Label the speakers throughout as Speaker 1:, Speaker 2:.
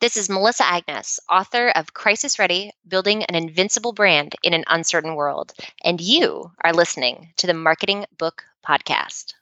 Speaker 1: This is Melissa Agnes, author of Crisis Ready Building an Invincible Brand in an Uncertain World. And you are listening to the Marketing Book Podcast.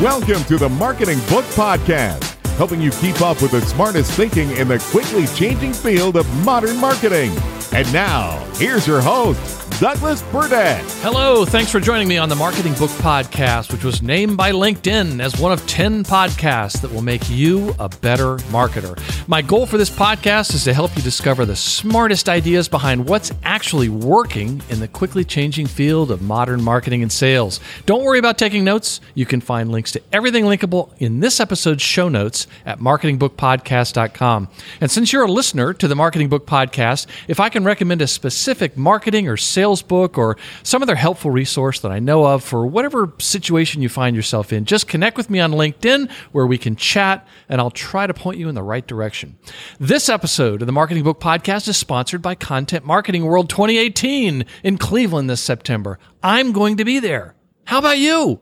Speaker 2: Welcome to the Marketing Book Podcast, helping you keep up with the smartest thinking in the quickly changing field of modern marketing. And now, here's your host, Douglas Burdett.
Speaker 3: Hello, thanks for joining me on the Marketing Book Podcast, which was named by LinkedIn as one of 10 podcasts that will make you a better marketer. My goal for this podcast is to help you discover the smartest ideas behind what's actually working in the quickly changing field of modern marketing and sales. Don't worry about taking notes. You can find links to everything linkable in this episode's show notes at marketingbookpodcast.com. And since you're a listener to the Marketing Book Podcast, if I can recommend a specific marketing or sales sales book or some other helpful resource that I know of for whatever situation you find yourself in, just connect with me on LinkedIn where we can chat and I'll try to point you in the right direction. This episode of the Marketing Book Podcast is sponsored by Content Marketing World 2018 in Cleveland this September. I'm going to be there. How about you?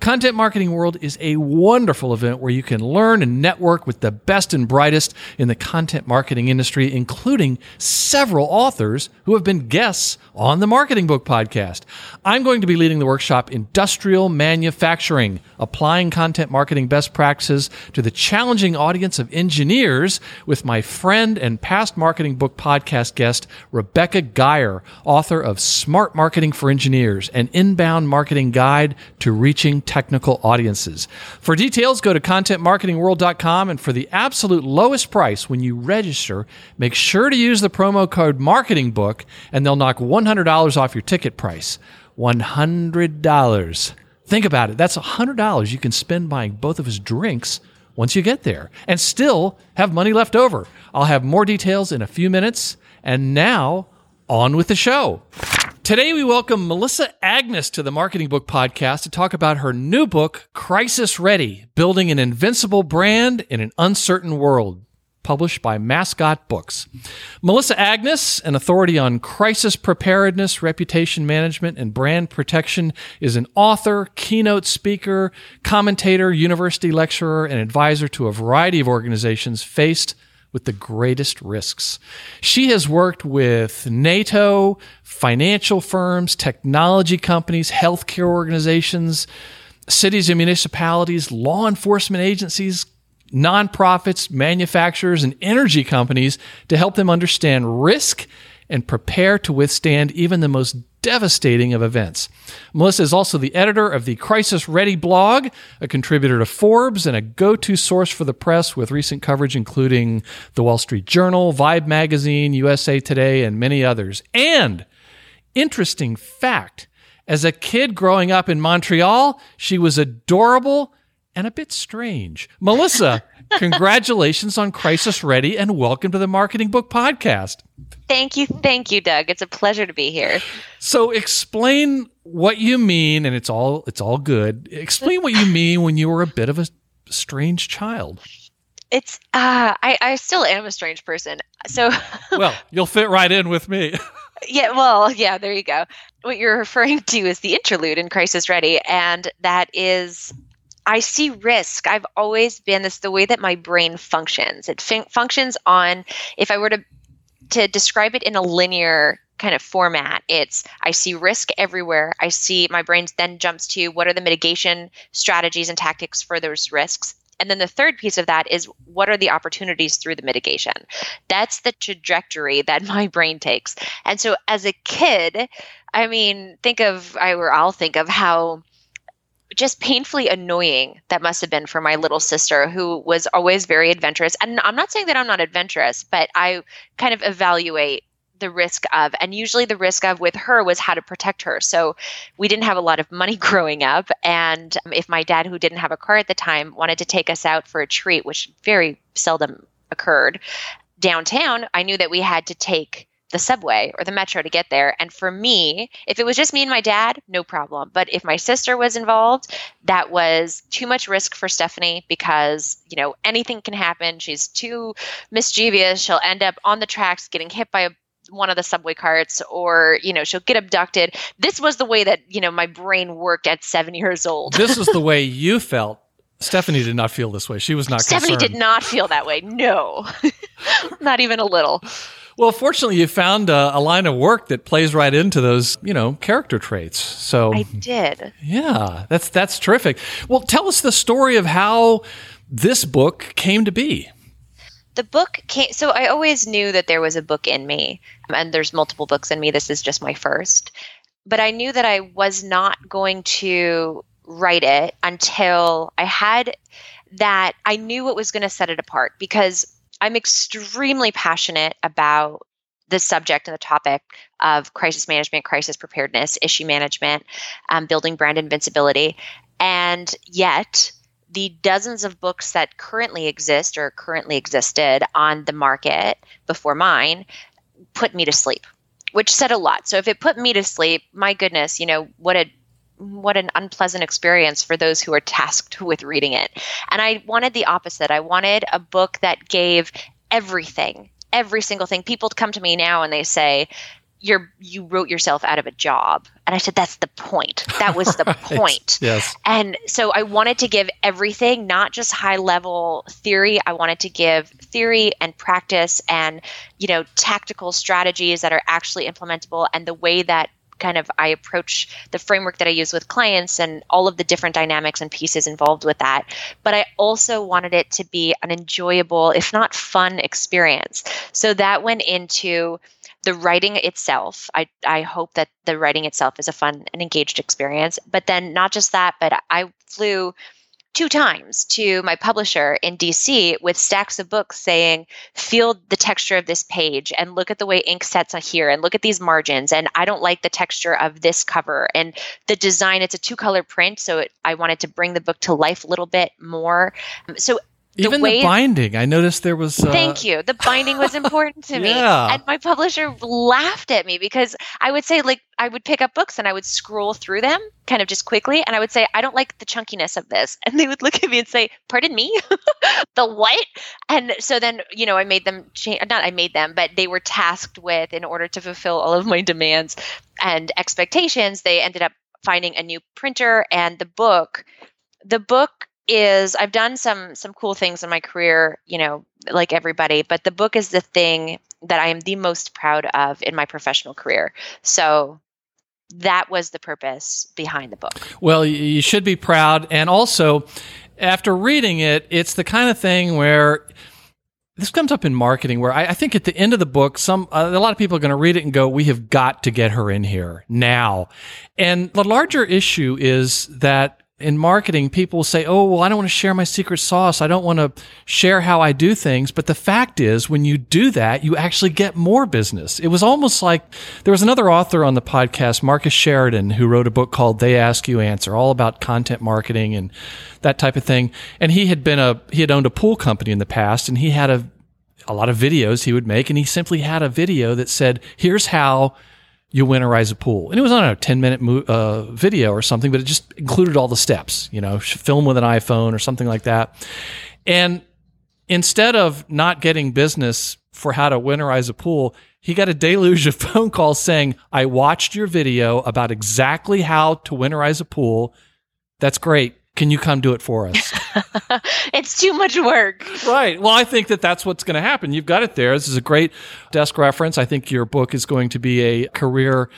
Speaker 3: Content Marketing World is a wonderful event where you can learn and network with the best and brightest in the content marketing industry, including several authors who have been guests on the Marketing Book Podcast. I'm going to be leading the workshop Industrial Manufacturing, applying content marketing best practices to the challenging audience of engineers with my friend and past Marketing Book Podcast guest, Rebecca Geier, author of Smart Marketing for Engineers, an inbound marketing guide to reaching technical audiences. For details, go to contentmarketingworld.com and for the absolute lowest price when you register, make sure to use the promo code marketingbook and they'll knock $100 off your ticket price. $100. Think about it. That's $100 you can spend buying both of his drinks once you get there and still have money left over. I'll have more details in a few minutes. And now, on with the show. Today, we welcome Melissa Agnes to the Marketing Book Podcast to talk about her new book, Crisis Ready Building an Invincible Brand in an Uncertain World, published by Mascot Books. Melissa Agnes, an authority on crisis preparedness, reputation management, and brand protection, is an author, keynote speaker, commentator, university lecturer, and advisor to a variety of organizations faced with the greatest risks. She has worked with NATO, financial firms, technology companies, healthcare organizations, cities and municipalities, law enforcement agencies, nonprofits, manufacturers, and energy companies to help them understand risk and prepare to withstand even the most devastating of events. Melissa is also the editor of the Crisis Ready blog, a contributor to Forbes, and a go to source for the press with recent coverage including The Wall Street Journal, Vibe Magazine, USA Today, and many others. And interesting fact as a kid growing up in Montreal, she was adorable and a bit strange. Melissa, congratulations on Crisis Ready and welcome to the Marketing Book Podcast.
Speaker 1: Thank you. Thank you, Doug. It's a pleasure to be here.
Speaker 3: So explain what you mean, and it's all it's all good. Explain what you mean when you were a bit of a strange child.
Speaker 1: It's uh I, I still am a strange person. So
Speaker 3: Well, you'll fit right in with me.
Speaker 1: yeah, well, yeah, there you go. What you're referring to is the interlude in Crisis Ready, and that is I see risk. I've always been this the way that my brain functions. It fun- functions on if I were to to describe it in a linear kind of format it's i see risk everywhere i see my brain then jumps to what are the mitigation strategies and tactics for those risks and then the third piece of that is what are the opportunities through the mitigation that's the trajectory that my brain takes and so as a kid i mean think of i or i'll think of how just painfully annoying that must have been for my little sister who was always very adventurous. And i'm not saying that i'm not adventurous but i kind of evaluate the risk of and usually the risk of with her was how to protect her. So we didn't have a lot of money growing up. And if my dad who didn't have a car at the time wanted to take us out for a treat which very seldom occurred downtown i knew that we had to take the subway or the metro to get there. And for me, if it was just me and my dad, no problem. But if my sister was involved, that was too much risk for Stephanie because, you know, anything can happen. She's too mischievous. She'll end up on the tracks getting hit by a one of the subway carts or you know she'll get abducted this was the way that you know my brain worked at seven years old
Speaker 3: this is the way you felt Stephanie did not feel this way. She was not
Speaker 1: Stephanie
Speaker 3: concerned.
Speaker 1: did not feel that way. No, not even a little.
Speaker 3: Well, fortunately, you found a, a, line of work that plays right into those, you know, character traits. So
Speaker 1: I did.
Speaker 3: Yeah, that's that's terrific. Well, tell us the story of how this book came to be.
Speaker 1: The book came. So I always knew that there was a book in me, and there's multiple books in me. This is just my first, but I knew that I was not going to write it until I had that. I knew what was going to set it apart because I'm extremely passionate about the subject and the topic of crisis management, crisis preparedness, issue management, um, building brand invincibility. And yet, the dozens of books that currently exist or currently existed on the market before mine put me to sleep, which said a lot. So if it put me to sleep, my goodness, you know, what a what an unpleasant experience for those who are tasked with reading it. And I wanted the opposite. I wanted a book that gave everything, every single thing. People come to me now and they say, you're you wrote yourself out of a job and i said that's the point that was the right. point
Speaker 3: yes
Speaker 1: and so i wanted to give everything not just high level theory i wanted to give theory and practice and you know tactical strategies that are actually implementable and the way that kind of I approach the framework that I use with clients and all of the different dynamics and pieces involved with that. But I also wanted it to be an enjoyable, if not fun, experience. So that went into the writing itself. I, I hope that the writing itself is a fun and engaged experience. But then not just that, but I flew two times to my publisher in DC with stacks of books saying, feel the texture of this page and look at the way ink sets here and look at these margins. And I don't like the texture of this cover and the design. It's a two color print. So it, I wanted to bring the book to life a little bit more. So
Speaker 3: even the binding. I noticed there was
Speaker 1: uh, thank you. The binding was important to me.
Speaker 3: Yeah.
Speaker 1: and my publisher laughed at me because i would say like i would pick up books and i would scroll through them kind of just quickly and i would say i don't like the chunkiness of this. And they would look at me and say pardon me? The what? And so then you know i made them change not i made them but they were tasked with in order to fulfill all of my demands and expectations they ended up finding a new printer and the book the book is I've done some some cool things in my career, you know, like everybody, but the book is the thing that I am the most proud of in my professional career. So that was the purpose behind the book.
Speaker 3: Well, you should be proud and also after reading it, it's the kind of thing where this comes up in marketing where I, I, think at the end of the book, some uh, a lot of people are going to read it and go, "We have got to get her in here now." And the larger issue is that in marketing, people say, Oh, well, I don't want to share my secret sauce. I don't want to share how I do things. But the fact is, when you do that, you actually get more business. It was almost like there was another author on the podcast, Marcus Sheridan, who wrote a book called They Ask You Answer, all about content marketing and that type of thing. And he had been a, he had owned a pool company in the past and he had a, a lot of videos he would make. And he simply had a video that said, Here's how you winterize a pool. And it was on a 10 minute mo- uh, video or something, but it just included all the steps, you know, film with an iPhone or something like that. And instead of not getting business for how to winterize a pool, he got a deluge of phone calls saying, I watched your video about exactly how to winterize a pool. That's great. Can you come do it for us?
Speaker 1: it's too much work.
Speaker 3: Right. Well, I think that that's what's going to happen. You've got it there. This is a great desk reference. I think your book is going to be a career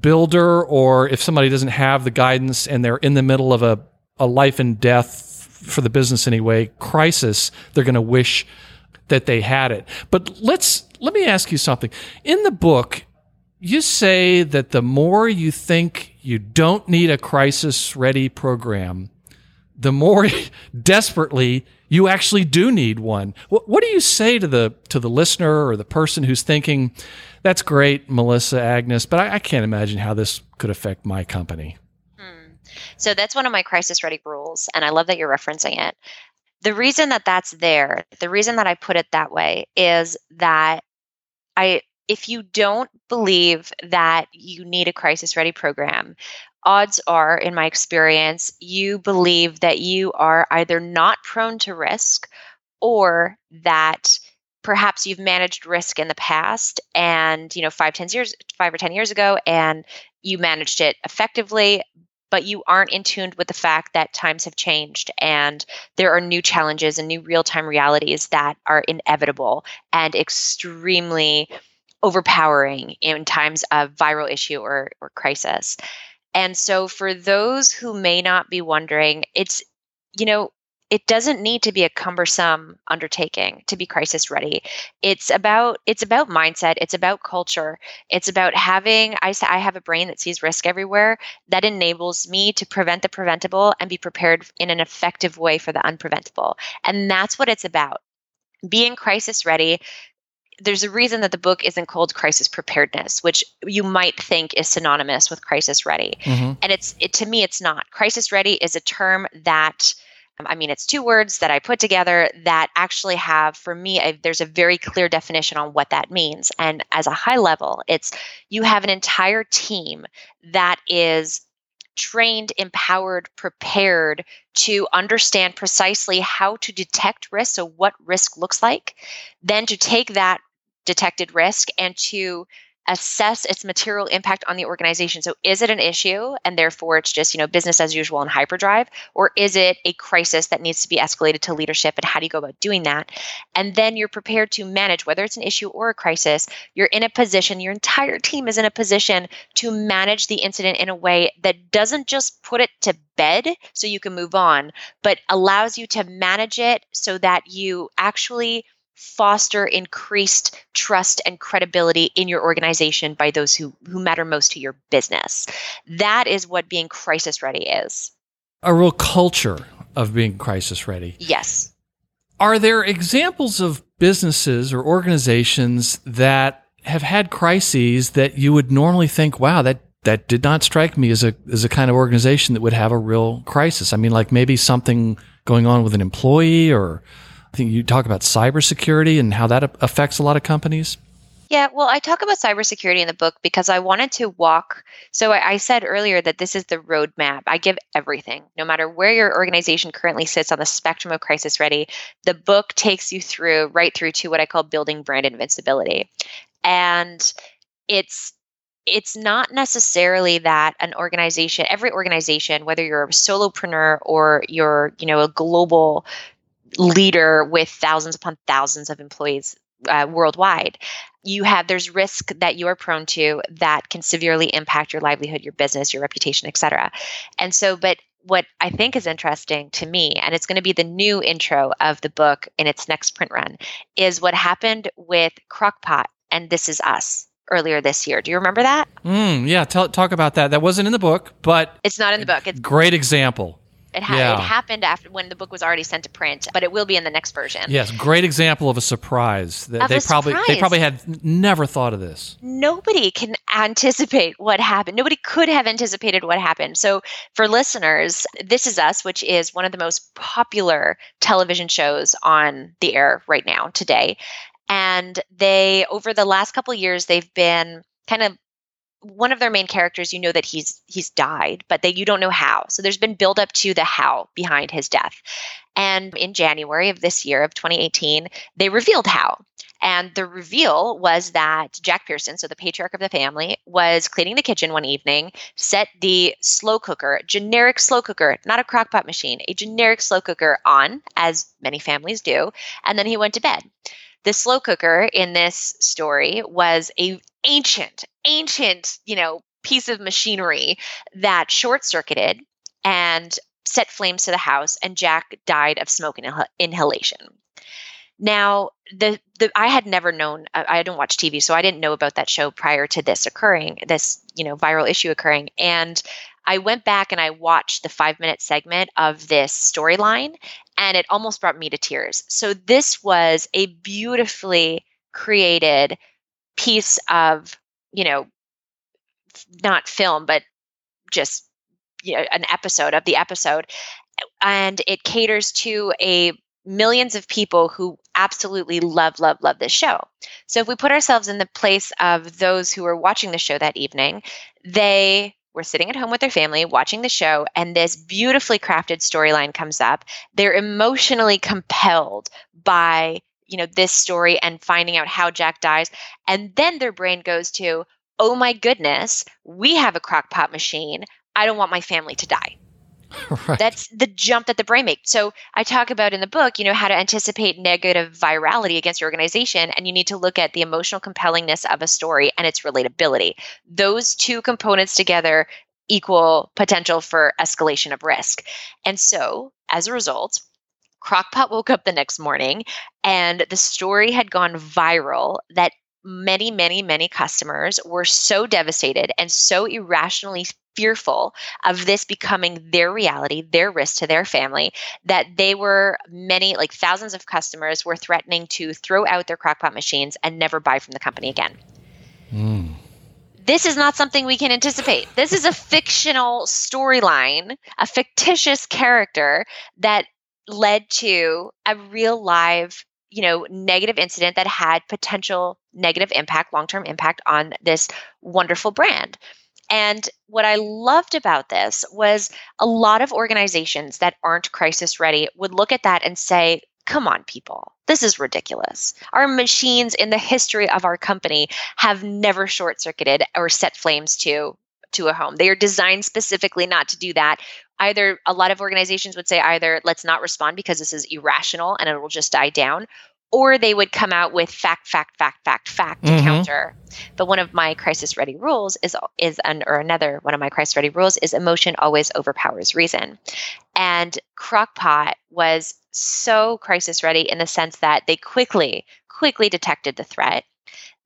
Speaker 3: builder, or if somebody doesn't have the guidance and they're in the middle of a, a life and death for the business anyway crisis, they're going to wish that they had it. But let's let me ask you something. In the book, you say that the more you think you don't need a crisis ready program, the more desperately you actually do need one. What, what, do you say to the to the listener or the person who's thinking, "That's great, Melissa Agnes, but I, I can't imagine how this could affect my company."
Speaker 1: Hmm. So that's one of my crisis ready rules, and I love that you're referencing it. The reason that that's there, the reason that I put it that way, is that I if you don't believe that you need a crisis ready program, odds are, in my experience, you believe that you are either not prone to risk or that perhaps you've managed risk in the past and you know five ten years five or ten years ago and you managed it effectively but you aren't in tune with the fact that times have changed and there are new challenges and new real time realities that are inevitable and extremely overpowering in times of viral issue or, or crisis. And so, for those who may not be wondering, it's, you know, it doesn't need to be a cumbersome undertaking to be crisis ready. It's about it's about mindset it's about culture it's about having i say i have a brain that sees risk everywhere that enables me to prevent the preventable and be prepared in an effective way for the unpreventable. And that's what it's about. Being crisis ready there's a reason that the book isn't called crisis preparedness which you might think is synonymous with crisis ready mm-hmm. and it's it to me it's not crisis ready is a term that I mean, it's two words that I put together that actually have, for me, a, there's a very clear definition on what that means. And as a high level, it's you have an entire team that is trained, empowered, prepared to understand precisely how to detect risk, so what risk looks like, then to take that detected risk and to assess its material impact on the organization. So is it an issue and therefore it's just, you know, business as usual in hyperdrive or is it a crisis that needs to be escalated to leadership and how do you go about doing that? And then you're prepared to manage whether it's an issue or a crisis, you're in a position, your entire team is in a position to manage the incident in a way that doesn't just put it to bed so you can move on, but allows you to manage it so that you actually foster increased trust and credibility in your organization by those who, who matter most to your business. That is what being crisis ready is.
Speaker 3: A real culture of being crisis ready.
Speaker 1: Yes.
Speaker 3: Are there examples of businesses or organizations that have had crises that you would normally think, wow, that that did not strike me as a as a kind of organization that would have a real crisis. I mean, like maybe something going on with an employee or you talk about cybersecurity and how that affects a lot of companies.
Speaker 1: Yeah, well, I talk about cybersecurity in the book because I wanted to walk. So I, I, said earlier that this is the roadmap. I give everything, no matter where your organization currently sits on the spectrum of crisis ready. The book takes you through right through to what I call building brand invincibility, and it's it's not necessarily that an organization every organization whether you're a solopreneur or you're you know a global leader with thousands upon thousands of employees uh, worldwide. You have there's risk that you are prone to that can severely impact your livelihood your business your reputation etc and so but what i think is interesting to me and it's going to be the new intro of the book in its next print run is what happened with Crock-Pot and this is us earlier this year. Do you remember that?
Speaker 3: Mm, yeah tell, talk about that. That wasn't in the book but
Speaker 1: it's not in the book. It's
Speaker 3: great example
Speaker 1: it, ha- yeah. it happened after when the book was already sent to print, but it will be in the next version.
Speaker 3: Yes, great example of a surprise. They
Speaker 1: a
Speaker 3: probably
Speaker 1: surprise.
Speaker 3: they probably had never thought of this.
Speaker 1: Nobody can anticipate what happened. Nobody could have anticipated what happened. So for listeners, This Is Us, which is one of the most popular television shows on the air right now today, and they over the last couple years they've been kind of one of their main characters you know that he's he's died but they you don't know how. So there's been build up to the how behind his death. And in january of this year of 2018 they revealed how. And the reveal was that Jack Pearson, so the patriarch of the family, was cleaning the kitchen one evening, set the slow cooker, generic slow cooker, not a crockpot machine, a generic slow cooker on, as many families do, and then he went to bed. The slow cooker in this story was a ancient, ancient, you know, piece of machinery that short circuited and set flames to the house, and Jack died of smoke inhal- inhalation. Now, the, the I had never known. I don't watch TV, so I didn't know about that show prior to this occurring, this you know viral issue occurring. And I went back and I watched the five minute segment of this storyline, and it almost brought me to tears. So this was a beautifully created piece of you know not film, but just you know, an episode of the episode, and it caters to a millions of people who absolutely love, love, love this show. So if we put ourselves in the place of those who were watching the show that evening, they were sitting at home with their family watching the show, and this beautifully crafted storyline comes up. They're emotionally compelled by you know this story and finding out how Jack dies, and then their brain goes to, oh my goodness, we have a crock pot machine. I don't want my family to die.
Speaker 3: right.
Speaker 1: That's the jump that the brain makes. So I talk about in the book, you know, how to anticipate negative virality against your organization. And you need to look at the emotional compellingness of a story and its relatability. Those two components together equal potential for escalation of risk. And so as a result, Crock-Pot woke up the next morning and the story had gone viral that many, many, many customers were so devastated and so irrationally fearful of this becoming their reality, their risk to their family, that they were many, like thousands of customers, were threatening to throw out their crockpot machines and never buy from the company again.
Speaker 3: Mm.
Speaker 1: This is not something we can anticipate. This is a fictional storyline, a fictitious character that led to a real live you know negative incident that had potential negative impact long-term impact on this wonderful brand and what I loved about this was a lot of organizations that aren't crisis ready would look at that and say, come on, people, this is ridiculous. Our machines in the history of our company have never short circuited or set flames to. To a home. They are designed specifically not to do that. Either a lot of organizations would say either let's not respond because this is irrational and it will just die down, or they would come out with fact, fact, fact, fact, fact to
Speaker 3: Mhm.
Speaker 1: counter. But one of my crisis ready rules is is an, or another one of my crisis ready rules is emotion always overpowers reason. And Crock-Pot was so crisis ready in the sense that they quickly, quickly detected the threat.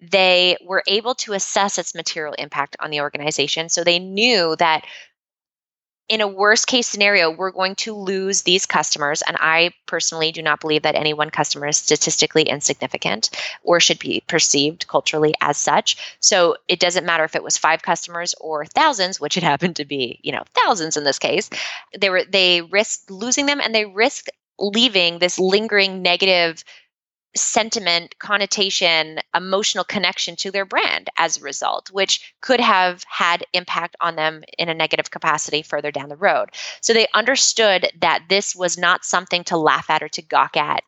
Speaker 1: They were able to assess its material impact on the organization. So they knew that in a worst case scenario, we're going to lose these customers. And I personally do not believe that any one customer is statistically insignificant or should be perceived culturally as such. So it doesn't matter if it was five customers or thousands, which it happened to be, you know, thousands in this case. They were they risked losing them and they risked leaving this lingering negative sentiment, connotation, emotional connection to their brand as a result, which could have had impact on them in a negative capacity further down the road. So they understood that this was not something to laugh at or to gawk at.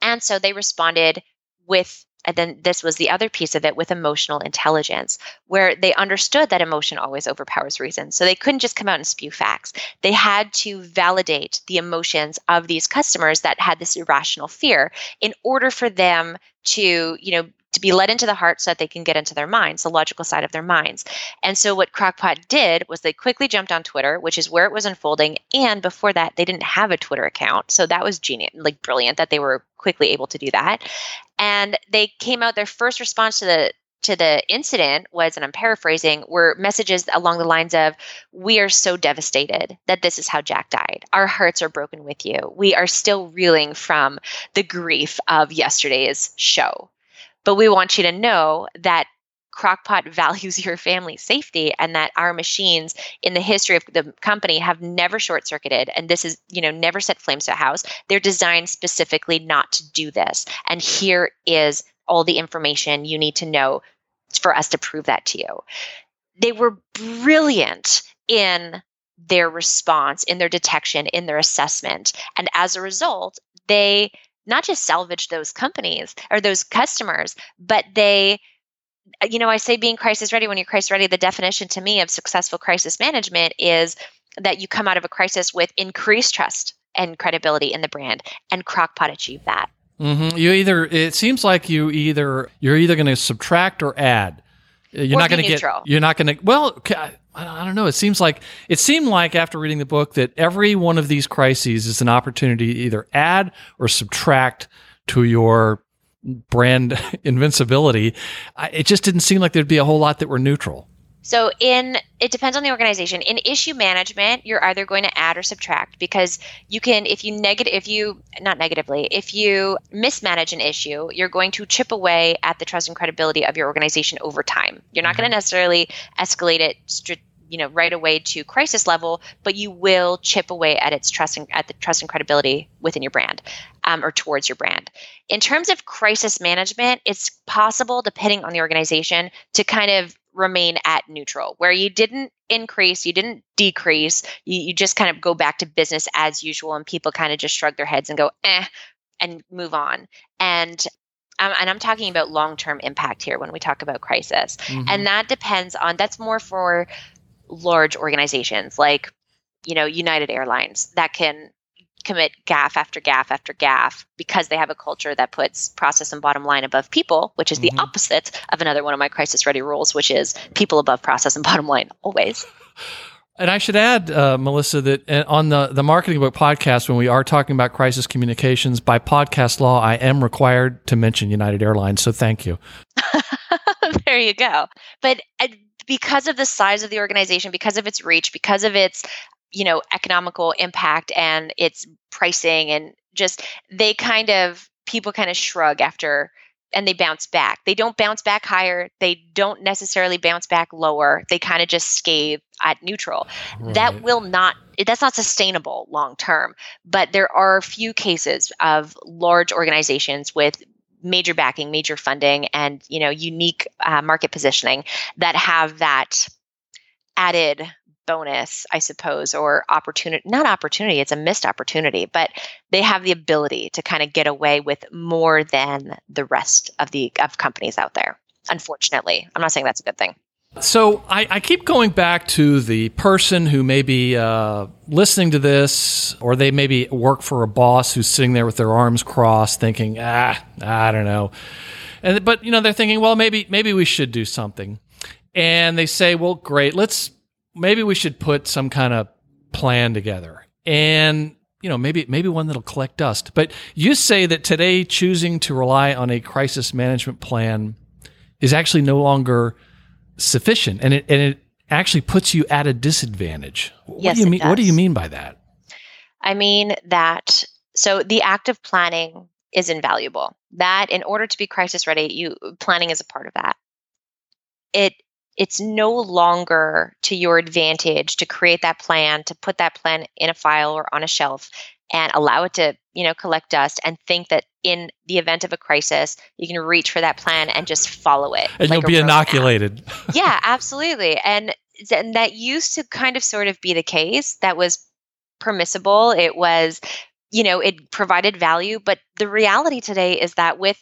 Speaker 1: And so they responded with and then this was the other piece of it with emotional intelligence, where they understood that emotion always overpowers reason. So they couldn't just come out and spew facts. They had to validate the emotions of these customers that had this irrational fear in order for them to, you know, to be led into the heart so that they can get into their minds, the logical side of their minds. And so what Crock-Pot did was they quickly jumped on Twitter, which is where it was unfolding. And before that, they didn't have a Twitter account. So that was genius, like brilliant that they were quickly able to do that. And they came out, their first response to the to the incident was, and I'm paraphrasing, were messages along the lines of, We are so devastated that this is how Jack died. Our hearts are broken with you. We are still reeling from the grief of yesterday's show. But we want you to know that Crock-Pot values your family's safety and that our machines in the history of the company have never short circuited and this is you know never set flames to a house. They're designed specifically not to do this. And here is all the information you need to know for us to prove that to you. They were brilliant in their response in their detection in their assessment. And as a result they not just salvaged those companies or those customers but they you know, I say being crisis ready when you're crisis ready, the definition to me of successful crisis management is that you come out of a crisis with increased trust and credibility in the brand. And Crock-Pot achieved that.
Speaker 3: Mm-hmm. You either it seems like you either you're either going to subtract or add. You're
Speaker 1: Or
Speaker 3: not going to get. You're not going to. Well, I I don't know. It seems like it seemed like after reading the book that every one of these crises is an opportunity to either add or subtract to your brand invincibility. I, it just didn't seem like there'd be a whole lot that were neutral.
Speaker 1: So in it depends on the organization. In issue management, you're either going to add or subtract because you can if you negative if you not negatively, if you mismanage an issue, you're going to chip away at the trust and credibility of your organization over time. You're not mm-hmm. going to necessarily escalate it str- you know right away to crisis level, but you will chip away at its trust and at the trust and credibility within your brand um, or towards your brand. In terms of crisis management, it's possible, depending on the organization, to kind of remain at neutral, where you didn't increase, you didn't decrease, you, you just kind of go back to business as usual, and people kind of just shrug their heads and go, eh, and move on. And um, and I'm talking about long term impact here when we talk about crisis.
Speaker 3: Mhm.
Speaker 1: And that depends on, that's more for large organizations like, you know, United Airlines that can commit gaffe after gaffe after gaffe because they have a culture that puts process and bottom line above people, which is mm-hmm. the opposite of another one of my crisis ready rules, which is people above process and bottom line always.
Speaker 3: And I should add, uh, Melissa, that uh, on the, the Marketing Book podcast, when we are talking about crisis communications, by podcast law, I am required to mention United Airlines. So thank you.
Speaker 1: there you go. But uh, because of the size of the organization, because of its reach, because of its you know economical impact and its pricing and just they kind of people kind of shrug after and they bounce back. They don't bounce back higher. They don't necessarily bounce back lower. They kind of just scathe at neutral. Right. That will not that's not sustainable long term. But there are a few cases of large organizations with major backing, major funding, and you know unique uh, market positioning that have that added bonus, I suppose, or opportunity, not opportunity, it's a missed opportunity, but they have the ability to kind of get away with more than the rest of the of companies out there. Unfortunately, I'm not saying that's a good thing.
Speaker 3: So I, I keep going back to the person who may be uh, listening to this, or they maybe work for a boss who's sitting there with their arms crossed, thinking, ah, I don't know. And but you know they're thinking, well, maybe maybe we should do something. And they say, well, great, let's maybe we should put some kind of plan together and you know maybe maybe one that'll collect dust but you say that today choosing to rely on a crisis management plan is actually no longer sufficient and it and it actually puts you at a disadvantage. What
Speaker 1: yes,
Speaker 3: do you mean
Speaker 1: does.
Speaker 3: what do you mean by that?
Speaker 1: I mean that so the act of planning is invaluable. That in order to be crisis ready you planning is a part of that. It it's no longer to your advantage to create that plan, to put that plan in a file or on a shelf and allow it to, you know, collect dust and think that in the event of a crisis, you can reach for that plan and just follow it.
Speaker 3: And like you'll be inoculated.
Speaker 1: yeah, absolutely. And, and that used to kind of sort of be the case. That was permissible. It was you know it provided value but the reality today is that with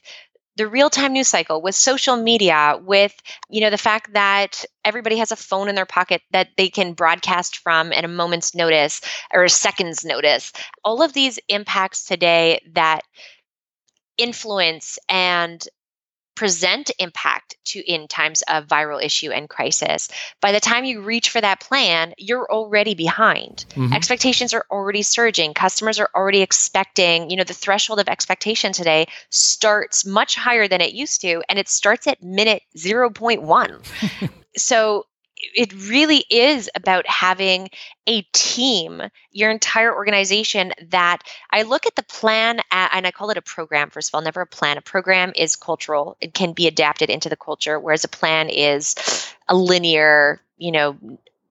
Speaker 1: the real-time news cycle with social media with you know the fact that everybody has a phone in their pocket that they can broadcast from at a moment's notice or a second's notice all of these impacts today that influence and present impact to in times of viral issue and crisis. By the time you reach for that plan you're already behind. Mm-hmm. expectations are already surging. Customers are already expecting you know the threshold of expectation today starts much higher than it used to and it starts at minute 0.1 so it really is about having a team, your entire organization that I look at the plan at, and I call it a program, first of all, never a plan. A program is cultural, it can be adapted into the culture, whereas a plan is a linear, you know,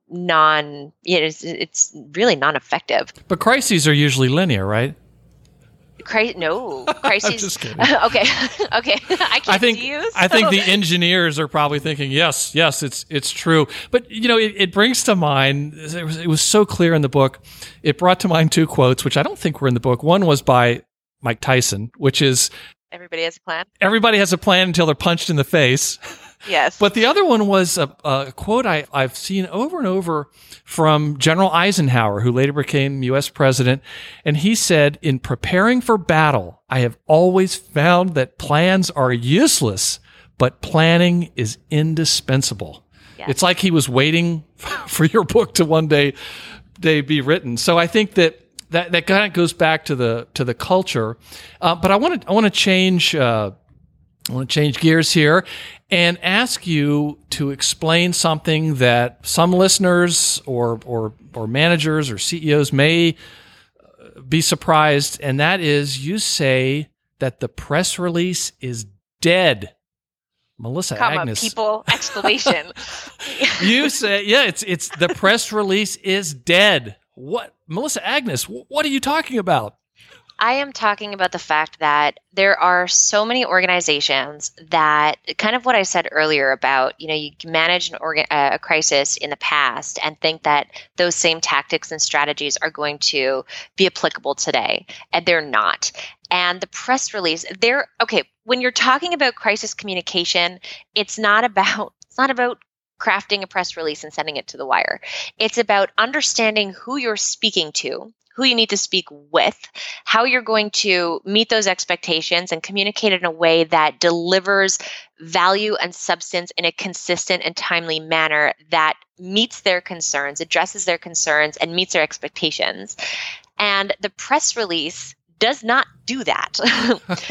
Speaker 1: non, you know, it's, it's really non effective.
Speaker 3: But crises are usually linear, right?
Speaker 1: Cri- no crises.
Speaker 3: just kidding.
Speaker 1: okay, okay. I can't
Speaker 3: I think
Speaker 1: you, so.
Speaker 3: I think the engineers are probably thinking, yes, yes, it's it's true. But you know, it, it brings to mind. It was, it was so clear in the book. It brought to mind two quotes, which I don't think were in the book. One was by Mike Tyson, which is
Speaker 1: everybody has a plan.
Speaker 3: Everybody has a plan until they're punched in the face.
Speaker 1: Yes.
Speaker 3: But the other one was a, a, quote I, I've seen over and over from General Eisenhower, who later became U.S. president. And he said, In preparing for battle, I have always found that plans are useless, but planning is indispensable. Yes. It's like he was waiting for your book to one day, day be written. So I think that that, that kind of goes back to the to the culture. Uh, but I want to I want to change uh, I want to change gears here and ask you to explain something that some listeners or, or, or managers or CEOs may uh, be surprised, and that is you say that the press release is dead. Melissa
Speaker 1: Comma,
Speaker 3: Agnes.
Speaker 1: People exclamation.
Speaker 3: you say, yeah, it's it's the press release is dead. What Melissa Agnes, what are you talking about?
Speaker 1: I am talking about the fact that there are so many organizations that kind of what I said earlier about, you know, you manage an organ, uh, a crisis in the past and think that those same tactics and strategies are going to be applicable today, and they're not. And the press release, they're okay, when you're talking about crisis communication, it's not about it's not about crafting a press release and sending it to the wire. It's about understanding who you're speaking to, who you need to speak with, how you're going to meet those expectations and communicate in a way that delivers value and substance in a consistent and timely manner that meets their concerns, addresses their concerns, and meets their expectations. And the press release does not do that.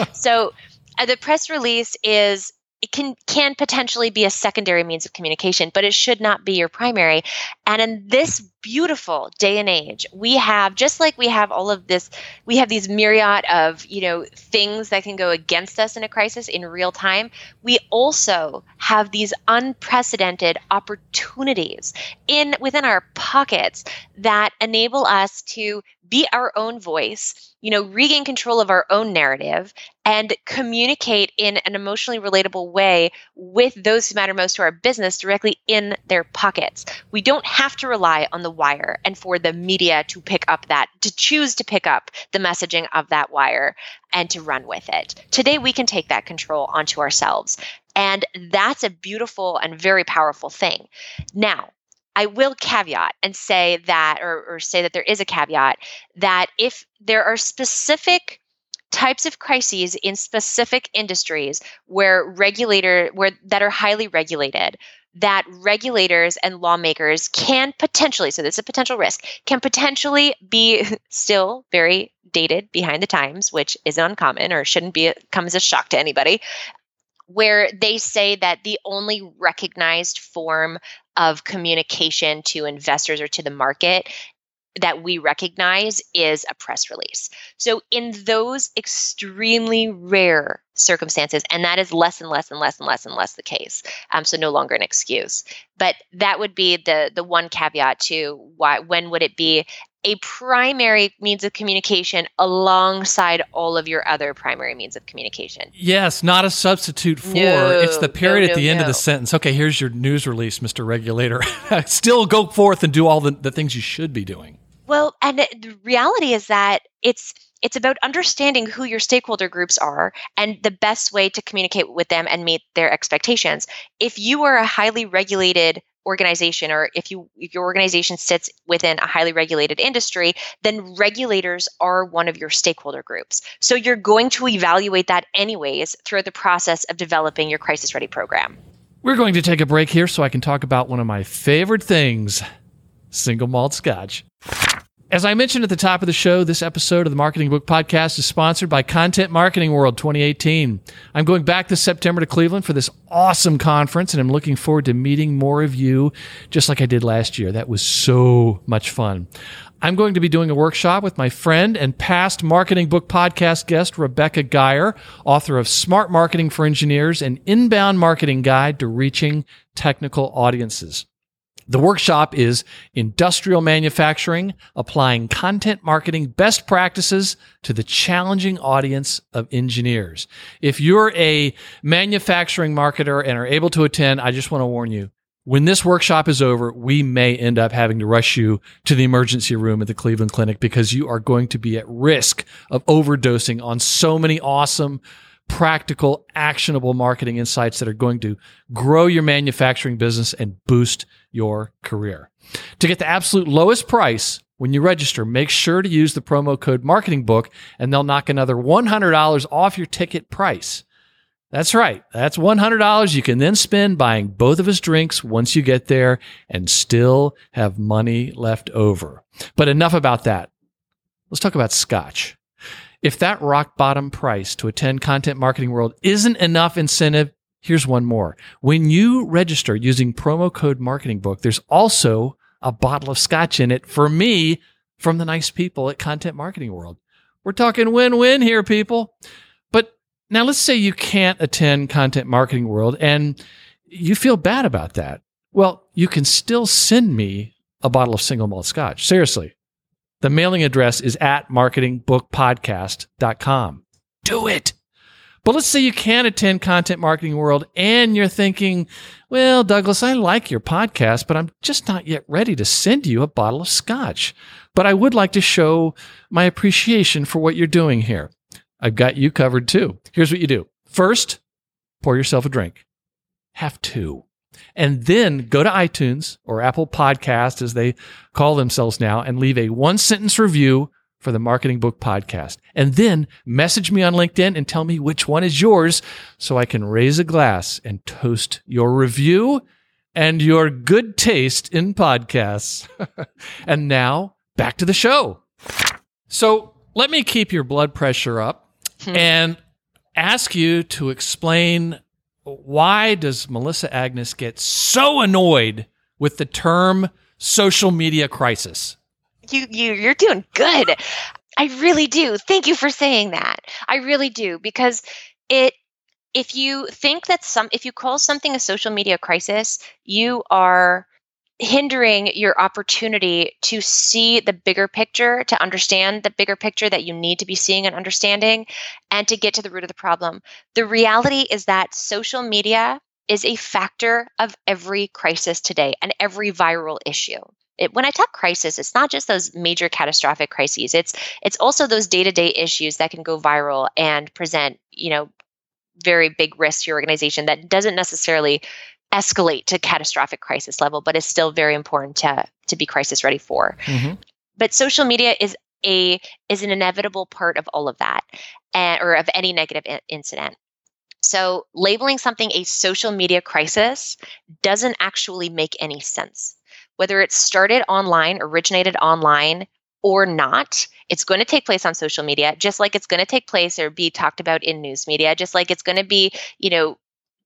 Speaker 1: so uh, the press release is it can can potentially be a secondary means of communication but it should not be your primary and in this beautiful day and age we have just like we have all of this we have these myriad of you know things that can go against us in a crisis in real time we also have these unprecedented opportunities in within our pockets that enable us to be our own voice, you know, regain control of our own narrative and communicate in an emotionally relatable way with those who matter most to our business directly in their pockets. We don't have to rely on the wire and for the media to pick up that, to choose to pick up the messaging of that wire and to run with it. Today, we can take that control onto ourselves. And that's a beautiful and very powerful thing. Now, I will caveat and say that, or, or say that there is a caveat that if there are specific types of crises in specific industries where regulator where that are highly regulated that regulators and lawmakers can potentially so this is a potential risk can potentially be still very dated behind the times which is uncommon or shouldn't be come as a shock to anybody where they say that the only recognized form of communication to investors or to the market that we recognize is a press release. So, in those extremely rare circumstances, and that is less and less and less and less and less the case, um, so no longer an excuse. But that would be the the one caveat to why when would it be a primary means of communication alongside all of your other primary means of communication.
Speaker 3: Yes, not a substitute for.
Speaker 1: No,
Speaker 3: it's the period
Speaker 1: no,
Speaker 3: at the
Speaker 1: no,
Speaker 3: end of the sentence. Okay, here's your news release, Mr. Regulator. Still go forth and do all the, the things you should be doing.
Speaker 1: Well, and the reality is that it's it's about understanding who your stakeholder groups are and the best way to communicate with them and meet their expectations. If you are a highly regulated organization or if you if your organization sits within a highly regulated industry then regulators are one of your stakeholder groups so you're going to evaluate that anyways throughout the process of developing your crisis ready program
Speaker 3: We're going to take a break here so I can talk about one of my favorite things single malt scotch. As I mentioned at the top of the show, this episode of the Marketing Book Podcast is sponsored by Content Marketing World 2018. I'm going back this September to Cleveland for this awesome conference, and I'm looking forward to meeting more of you just like I did last year. That was so much fun. I'm going to be doing a workshop with my friend and past Marketing Book Podcast guest, Rebecca Geier, author of Smart Marketing for Engineers, an inbound marketing guide to reaching technical audiences. The workshop is industrial manufacturing, applying content marketing best practices to the challenging audience of engineers. If you're a manufacturing marketer and are able to attend, I just want to warn you. When this workshop is over, we may end up having to rush you to the emergency room at the Cleveland Clinic because you are going to be at risk of overdosing on so many awesome practical, actionable marketing insights that are going to grow your manufacturing business and boost your career. To get the absolute lowest price when you register, make sure to use the promo code marketing book and they'll knock another $100 off your ticket price. That's right. That's $100 you can then spend buying both of us drinks once you get there and still have money left over. But enough about that. Let's talk about scotch. If that rock bottom price to attend Content Marketing World isn't enough incentive, here's one more. When you register using promo code marketing book, there's also a bottle of scotch in it for me from the nice people at Content Marketing World. We're talking win-win here, people. But now let's say you can't attend Content Marketing World and you feel bad about that. Well, you can still send me a bottle of single malt scotch. Seriously. The mailing address is at marketingbookpodcast.com. Do it. But let's say you can attend Content Marketing World and you're thinking, well, Douglas, I like your podcast, but I'm just not yet ready to send you a bottle of scotch. But I would like to show my appreciation for what you're doing here. I've got you covered too. Here's what you do. First, pour yourself a drink. Have two. And then go to iTunes or Apple Podcast, as they call themselves now, and leave a one sentence review for the Marketing Book Podcast. And then message me on LinkedIn and tell me which one is yours so I can raise a glass and toast your review and your good taste in podcasts. and now back to the show. So let me keep your blood pressure up
Speaker 1: Hmm.
Speaker 3: and ask you to explain why does Melissa Agnes get so annoyed with the term social media crisis?
Speaker 1: You you you're doing good. I really do. Thank you for saying that. I really do because it if you think that some if you call something a social media crisis, you are hindering your opportunity to see the bigger picture, to understand the bigger picture that you need to be seeing and understanding, and to get to the root of the problem. The reality is that social media is a factor of every crisis today and every viral issue. It, when I talk crisis, it's not just those major catastrophic crises. It's it's also those day-to-day issues that can go viral and present, you know, very big risk to your organization that doesn't necessarily escalate to catastrophic crisis level, but is still very important to to be crisis ready for.
Speaker 3: Mm-hmm.
Speaker 1: But social media is a is an inevitable part of all of that, and, or of any negative I- incident. So labeling something a social media crisis doesn't actually make any sense. Whether it started online, originated online, or not, it's going to take place on social media, just like it's going to take place or be talked about in news media, just like it's going to be, you know,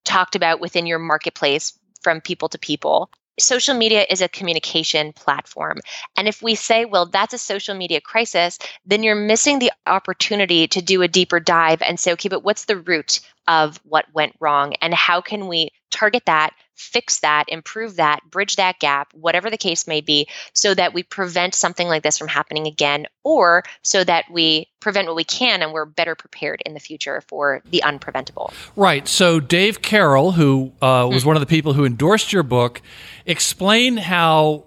Speaker 1: talked about within your marketplace from people to people. Social media is a communication platform. And if we say, well, that's a social media crisis, then you're missing the opportunity to do a deeper dive and say, okay, but what's the root of what went wrong? And how can we target that, fix that, improve that, bridge that gap, whatever the case may be, so that we prevent something like this from happening again, or so that we prevent what we can and we're better prepared in the future for the unpreventable.
Speaker 3: Right. So, Dave Carroll, who uh, was one of the people who endorsed your book, explain how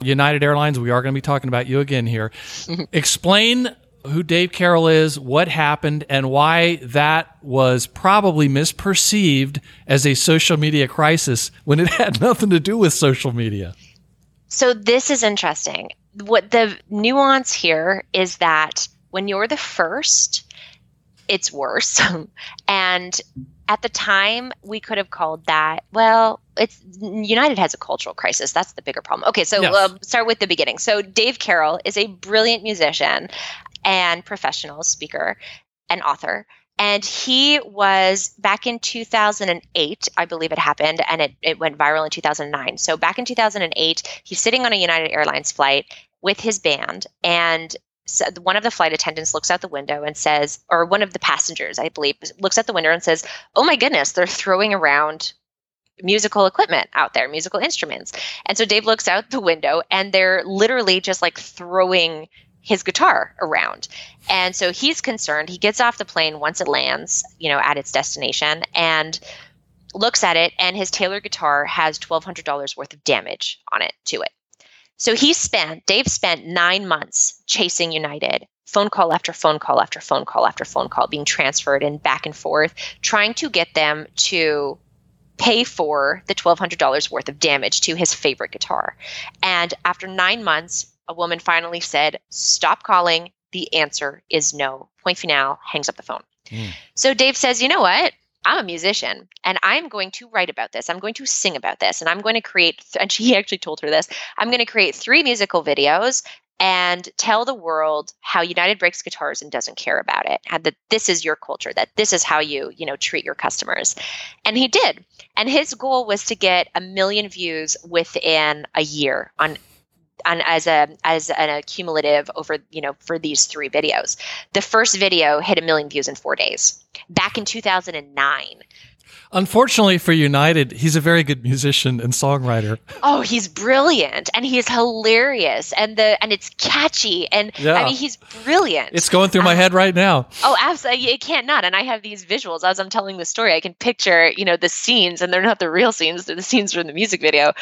Speaker 3: United Airlines, we are going to be talking about you again here, explain who Dave Carroll is, what happened, and why that was probably misperceived as a social media crisis when it had nothing to do with social media.
Speaker 1: So this is interesting. What the nuance here is that when you're the first, it's worse. and at the time, we could have called that, well, it's United has a cultural crisis. That's the bigger problem. Okay, so
Speaker 3: Yes.
Speaker 1: uh, start with the beginning. So Dave Carroll is a brilliant musician and professional speaker and author. And he was back in 2008, I believe it happened, and it, it went viral in 2009. So back in 2008, he's sitting on a United Airlines flight with his band, and so one of the flight attendants looks out the window and says, or one of the passengers, I believe, looks out the window and says, Oh my goodness, they're throwing around musical equipment out there, musical instruments. And so Dave looks out the window and they're literally just like throwing his guitar around. And so he's concerned. He gets off the plane once it lands, you know, at its destination and looks at it and his Taylor guitar has $1200 worth of damage on it to it. So he spent Dave spent 9 months chasing United. Phone call after phone call after phone call after phone call being transferred and back and forth trying to get them to pay for the $1200 worth of damage to his favorite guitar. And after 9 months a woman finally said, Stop calling. The answer is no. Point final, hangs up the phone.
Speaker 3: Mm.
Speaker 1: So Dave says, You know what? I'm a musician and I'm going to write about this. I'm going to sing about this and I'm going to create, and she actually told her this I'm going to create three musical videos and tell the world how United breaks guitars and doesn't care about it. And that this is your culture, that this is how you, you know, treat your customers. And he did. And his goal was to get a million views within a year on on as a as an accumulative over you know for these three videos the first video hit a million views in four days back in 2009
Speaker 3: Unfortunately for United, he's a very good musician and songwriter.
Speaker 1: oh he's brilliant and he's hilarious and the and it's catchy and
Speaker 3: Yeah.
Speaker 1: i mean he's brilliant
Speaker 3: It's going through my um, head right now.
Speaker 1: Oh, absolutely. It can't not. And I have these visuals as I'm telling the story. I can picture, you know, the scenes, and they're not the real scenes, they're the scenes from the music video.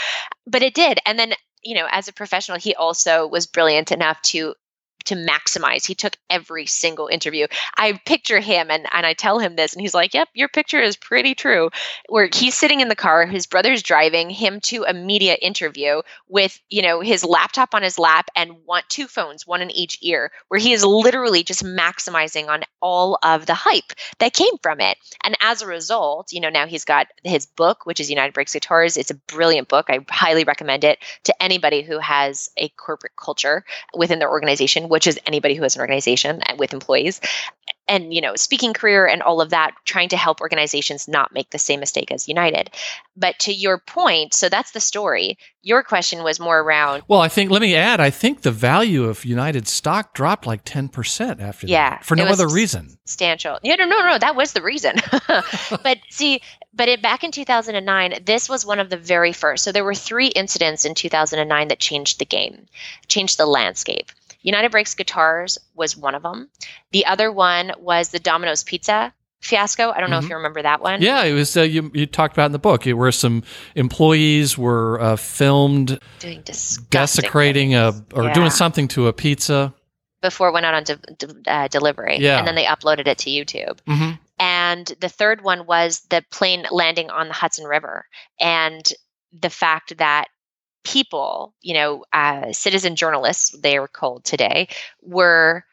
Speaker 1: But it did. And then, you know, as a professional, he also was brilliant enough to to maximize. He took every single interview. I picture him and, and I tell him this, and he's like, Yep, your picture is pretty true. Where he's sitting in the car, his brother's driving him to a media interview with, you know, his laptop on his lap and want two phones, one in each ear, where he is literally just maximizing on all of the hype that came from it. And as a result, you know, now he's got his book, which is United Breaks Guitars. It's a brilliant book. I highly recommend it to anybody who has a corporate culture within their organization, which is anybody who has an organization with employees and you know speaking career and all of that trying to help organizations not make the same mistake as united. But to your point so that's the story. Your question was more around
Speaker 3: well i think let me add i think the value of united stock dropped like 10% after
Speaker 1: yeah
Speaker 3: that for no other reason.
Speaker 1: substantial. Yeah no no no that was the reason. But see but it, back in 2009 this was one of the very first so there were three incidents in 2009 that changed the game changed the landscape. United Breaks Guitars was one of them. The other one was the Domino's Pizza fiasco. I don't know mm-hmm. if you remember that one.
Speaker 3: Yeah, it was uh, you. You talked about in the book. It where some employees were uh, filmed
Speaker 1: doing
Speaker 3: desecrating a or yeah. doing something to a pizza
Speaker 1: before it went out on de- de- uh, delivery.
Speaker 3: Yeah.
Speaker 1: and then they uploaded it to YouTube.
Speaker 3: Mm-hmm.
Speaker 1: And the third one was the plane landing on the Hudson River and the fact that people, you know, uh, citizen journalists, they were called today, were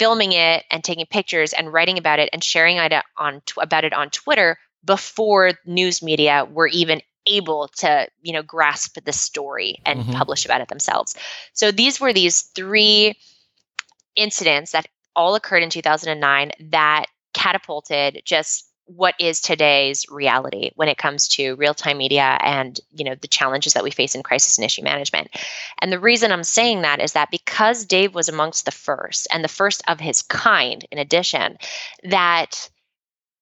Speaker 1: filming it and taking pictures and writing about it and sharing it on about it on Twitter before news media were even able to you know grasp the story and mm-hmm. publish about it themselves so these were these three incidents that all occurred in 2009 that catapulted just what is today's reality when it comes to real-time media and you know the challenges that we face in crisis and issue management. And the reason i'm saying that is that because dave was amongst the first and the first of his kind in addition that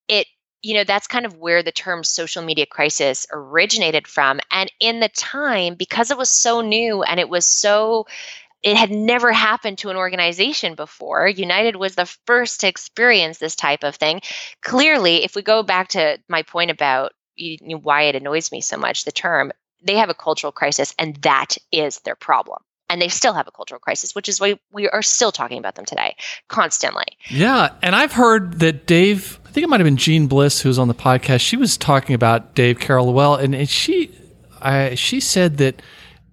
Speaker 1: it you know that's kind of where the term social media crisis originated from. And in the time because it was so new and it was so it had never happened to an organization before. United was the first to experience this type of thing. Clearly, if we go back to my point about you why it annoys me so much, the term, they have a cultural crisis, and that is their problem. And they still have a cultural crisis, which is why we are still talking about them today, constantly.
Speaker 3: Yeah. And I've heard that Dave, I think it might have been Jeanne Bliss who was on the podcast, she was talking about Dave Carroll well, and she, I, she said that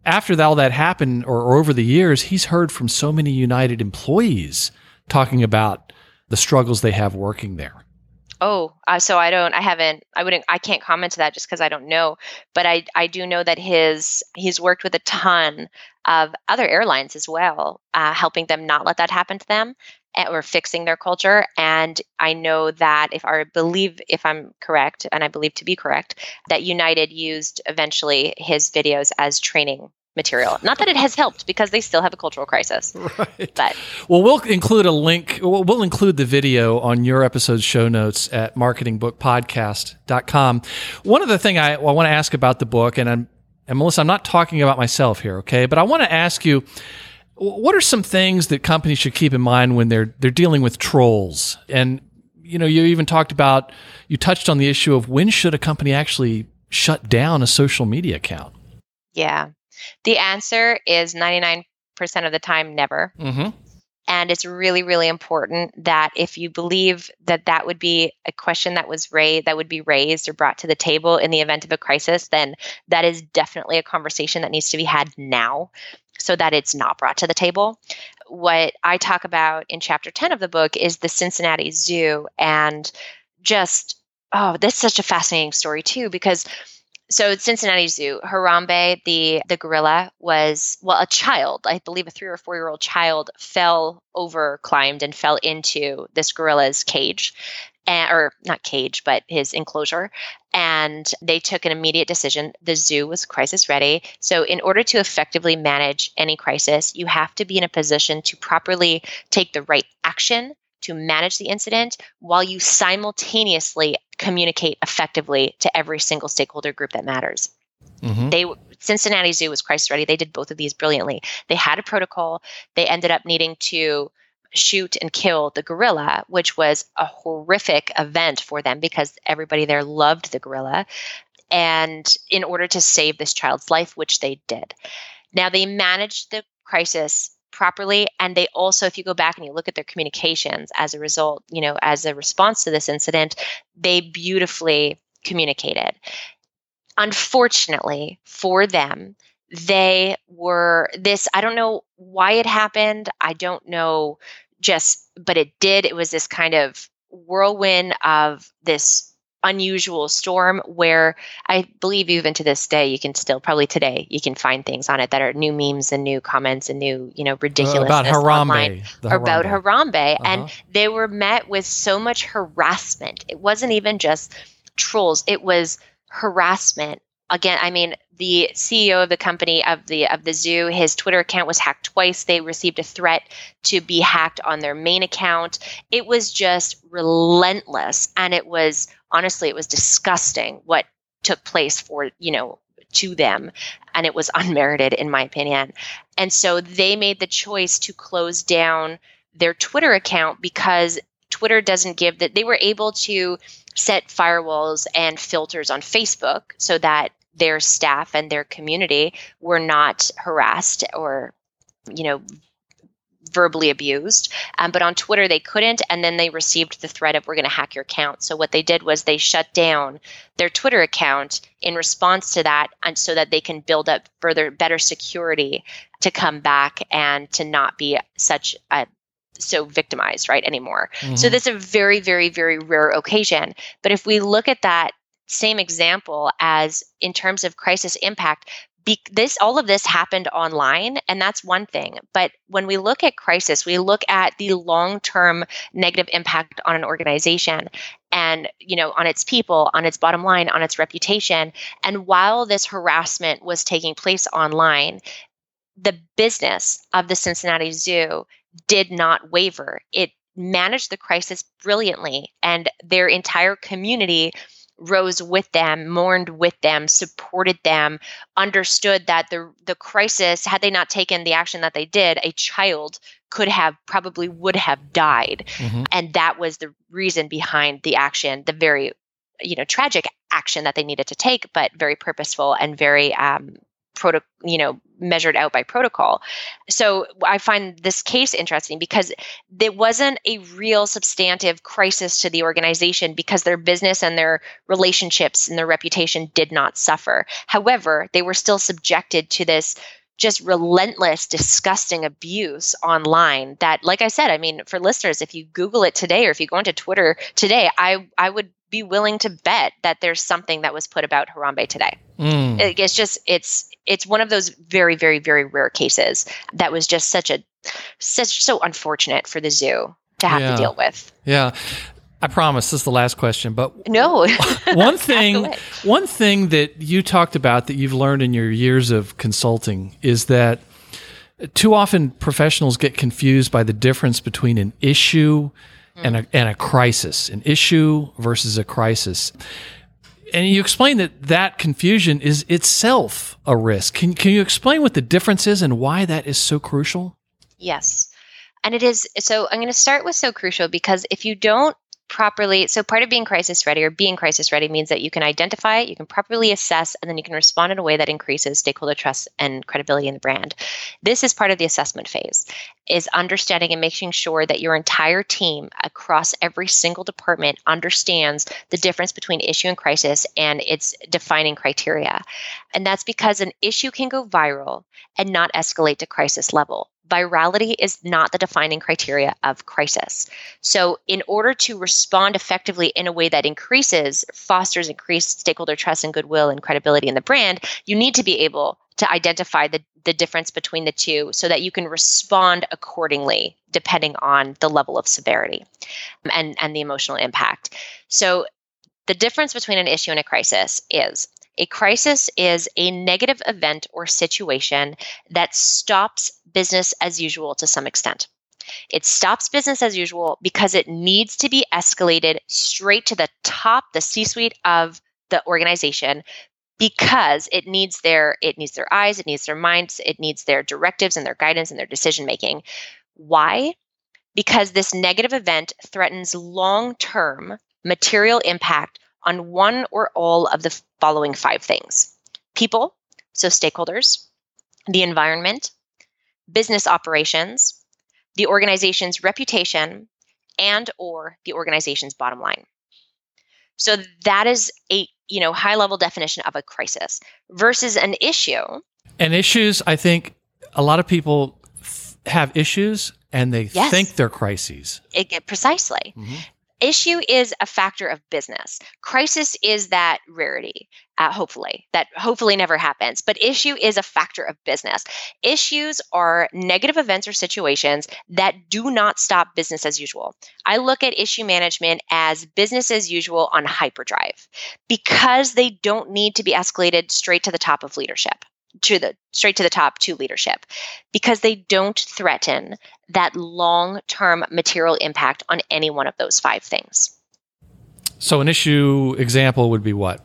Speaker 3: after all that happened or, or over the years, he's heard from so many United employees talking about the struggles they have working there.
Speaker 1: Oh, uh, so I don't, I haven't, I wouldn't, I can't comment to that just because I don't know. But I, I do know that his, he's worked with a ton of other airlines as well, uh, helping them not let that happen to them or fixing their culture. And I know that if I believe, if I'm correct, and I believe to be correct, that United used eventually his videos as training material. Not that it has helped because they still have a cultural crisis.
Speaker 3: Right.
Speaker 1: But
Speaker 3: well, we'll include a link. We'll, we'll include the video on your episode's show notes at marketingbookpodcast.com. One of the thing I, I want to ask about the book, and I'm and Melissa, I'm not talking about myself here, okay? But I want to ask you. What are some things that companies should keep in mind when they're they're dealing with trolls? And you know, you even talked about you touched on the issue of when should a company actually shut down a social media account?
Speaker 1: Yeah. The answer is 99% of the time, never.
Speaker 3: Mm-hmm.
Speaker 1: And it's really, really important that if you believe that that would be a question that was raised, that would be raised or brought to the table in the event of a crisis, then that is definitely a conversation that needs to be had now so that it's not brought to the table. What I talk about in chapter 10 of the book is the Cincinnati Zoo and just, oh, that's such a fascinating story, too, because so Cincinnati Zoo, Harambe, the the gorilla, was well a child, I believe a three or four year old child, fell over, climbed, and fell into this gorilla's cage, or not cage, but his enclosure. And they took an immediate decision. The zoo was crisis ready. So, in order to effectively manage any crisis, you have to be in a position to properly take the right action to manage the incident while you simultaneously communicate effectively to every single stakeholder group that matters. Mm-hmm. They Cincinnati Zoo was crisis ready. They did both of these brilliantly. They had a protocol. They ended up needing to shoot and kill the gorilla, which was a horrific event for them because everybody there loved the gorilla. And in order to save this child's life, which they did. Now they managed the crisis properly and they also if you go back and you look at their communications as a result you know as a response to this incident they beautifully communicated. Unfortunately for them they were this i don't know why it happened i don't know just but it did it was this kind of whirlwind of this unusual storm where I believe even to this day you can still probably today you can find things on it that are new memes and new comments and new you know ridiculous uh,
Speaker 3: about Harambe
Speaker 1: about Harambe. Uh-huh. and they were met with so much harassment. It wasn't even just trolls. It was harassment. Again i mean the ceo of the company of the of the zoo his twitter account was hacked twice. They received a threat to be hacked on their main account. It was just relentless and it was honestly it was disgusting what took place for you know to them and it was unmerited in my opinion. And so they made the choice to close down their twitter account because twitter doesn't give that they were able to set firewalls and filters on Facebook so that their staff and their community were not harassed or, you know, verbally abused. Um, but on Twitter, they couldn't. And then they received the threat of, we're going to hack your account. So what they did was they shut down their Twitter account in response to that, and so that they can build up further, better security to come back and to not be such a so victimized right anymore mm-hmm. so this is a very very very rare occasion but if we look at that same example as in terms of crisis impact be, this all of this happened online and that's one thing but when we look at crisis we look at the long-term negative impact on an organization and you know on its people on its bottom line on its reputation and while this harassment was taking place online the business of the Cincinnati Zoo did not waver. It managed the crisis brilliantly, and their entire community rose with them, mourned with them, supported them, understood that the the crisis, had they not taken the action that they did, a child could have probably would have died. Mm-hmm. And that was the reason behind the action, the very you know tragic action that they needed to take, but very purposeful and very um, proto you know measured out by protocol. So i find this case interesting because there wasn't a real substantive crisis to the organization because their business and their relationships and their reputation did not suffer. However they were still subjected to this just relentless disgusting abuse online that like i said i mean for listeners if you google it today or if you go onto twitter today i i would be willing to bet that there's something that was put about harambe today. Mm. it's just it's it's one of those very very very rare cases that was just such a such so unfortunate for the zoo to have
Speaker 3: yeah.
Speaker 1: to deal with
Speaker 3: yeah I promise this is the last question, but
Speaker 1: no.
Speaker 3: one thing, one thing that you talked about that you've learned in your years of consulting is that too often professionals get confused by the difference between an issue mm. and a and a crisis, an issue versus a crisis. And you explain that that confusion is itself a risk. Can can you explain what the difference is and why that is so crucial?
Speaker 1: Yes. And it is so I'm going to start with so crucial because if you don't properly so part of being crisis ready or being crisis ready means that you can identify it you can properly assess and then you can respond in a way that increases stakeholder trust and credibility in the brand. This is part of the assessment phase is understanding and making sure that your entire team across every single department understands the difference between issue and crisis and its defining criteria. And that's because an issue can go viral and not escalate to crisis level virality is not the defining criteria of crisis. So, in order to respond effectively in a way that increases, fosters increased stakeholder trust and goodwill and credibility in the brand, you need to be able to identify the, the difference between the two so that you can respond accordingly depending on the level of severity um, and, and the emotional impact. So, the difference between an issue and a crisis is a crisis is a negative event or situation that stops business as usual to some extent. It stops business as usual because it needs to be escalated straight to the top, the C suite of the organization because it needs their it needs their eyes it needs their minds it needs their directives and their guidance and their decision making why because this negative event threatens long-term material impact on one or all of the following five things people, so stakeholders, the environment, business operations, the organization's reputation, and or the organization's bottom line. So that is a you know high level definition of a crisis versus an issue.
Speaker 3: And issues, I think a lot of people f- have issues and they
Speaker 1: Yes.
Speaker 3: think they're crises.
Speaker 1: It, precisely.
Speaker 3: Mhm.
Speaker 1: Issue is a factor of business. Crisis is that rarity, uh, hopefully, that hopefully never happens. But issue is a factor of business. Issues are negative events or situations that do not stop business as usual. I look at issue management as business as usual on hyperdrive because they don't need to be escalated straight to the top of leadership to the straight to the top to leadership because they don't threaten that long-term material impact on any one of those five things.
Speaker 3: So an issue example would be what?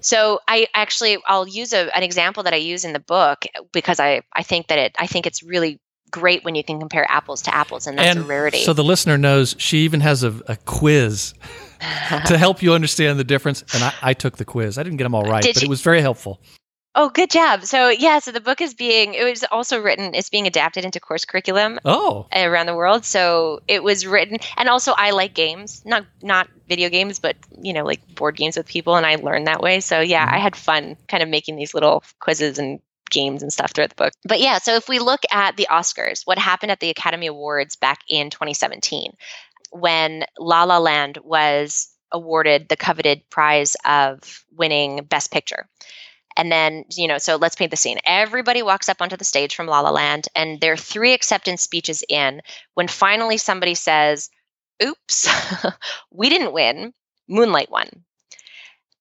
Speaker 1: So I actually I'll use a, an example that I use in the book because I I think that it I think it's really great when you can compare apples to apples and that's
Speaker 3: and
Speaker 1: a rarity.
Speaker 3: so the listener knows she even has a, a quiz to help you understand the difference. And I, I took the quiz. I didn't get them all uh, right,
Speaker 1: Did
Speaker 3: but
Speaker 1: you-
Speaker 3: it was very helpful.
Speaker 1: Oh, good job. So yeah, so the book is being it was also written it's being adapted into course curriculum
Speaker 3: Oh,
Speaker 1: around the world. So it was written, and also I like games, not not video games, but you know, like board games with people, and I learned that way. So yeah, I mm-hmm. had fun kind of making these little quizzes and games and stuff throughout the book. But yeah, so if we look at the Oscars, what happened at the Academy Awards back in 2017, when La La Land was awarded the coveted prize of winning Best Picture. And then, you know, so let's paint the scene. Everybody walks up onto the stage from La La Land, and there are three acceptance speeches in when finally somebody says, Oops, we didn't win, Moonlight won.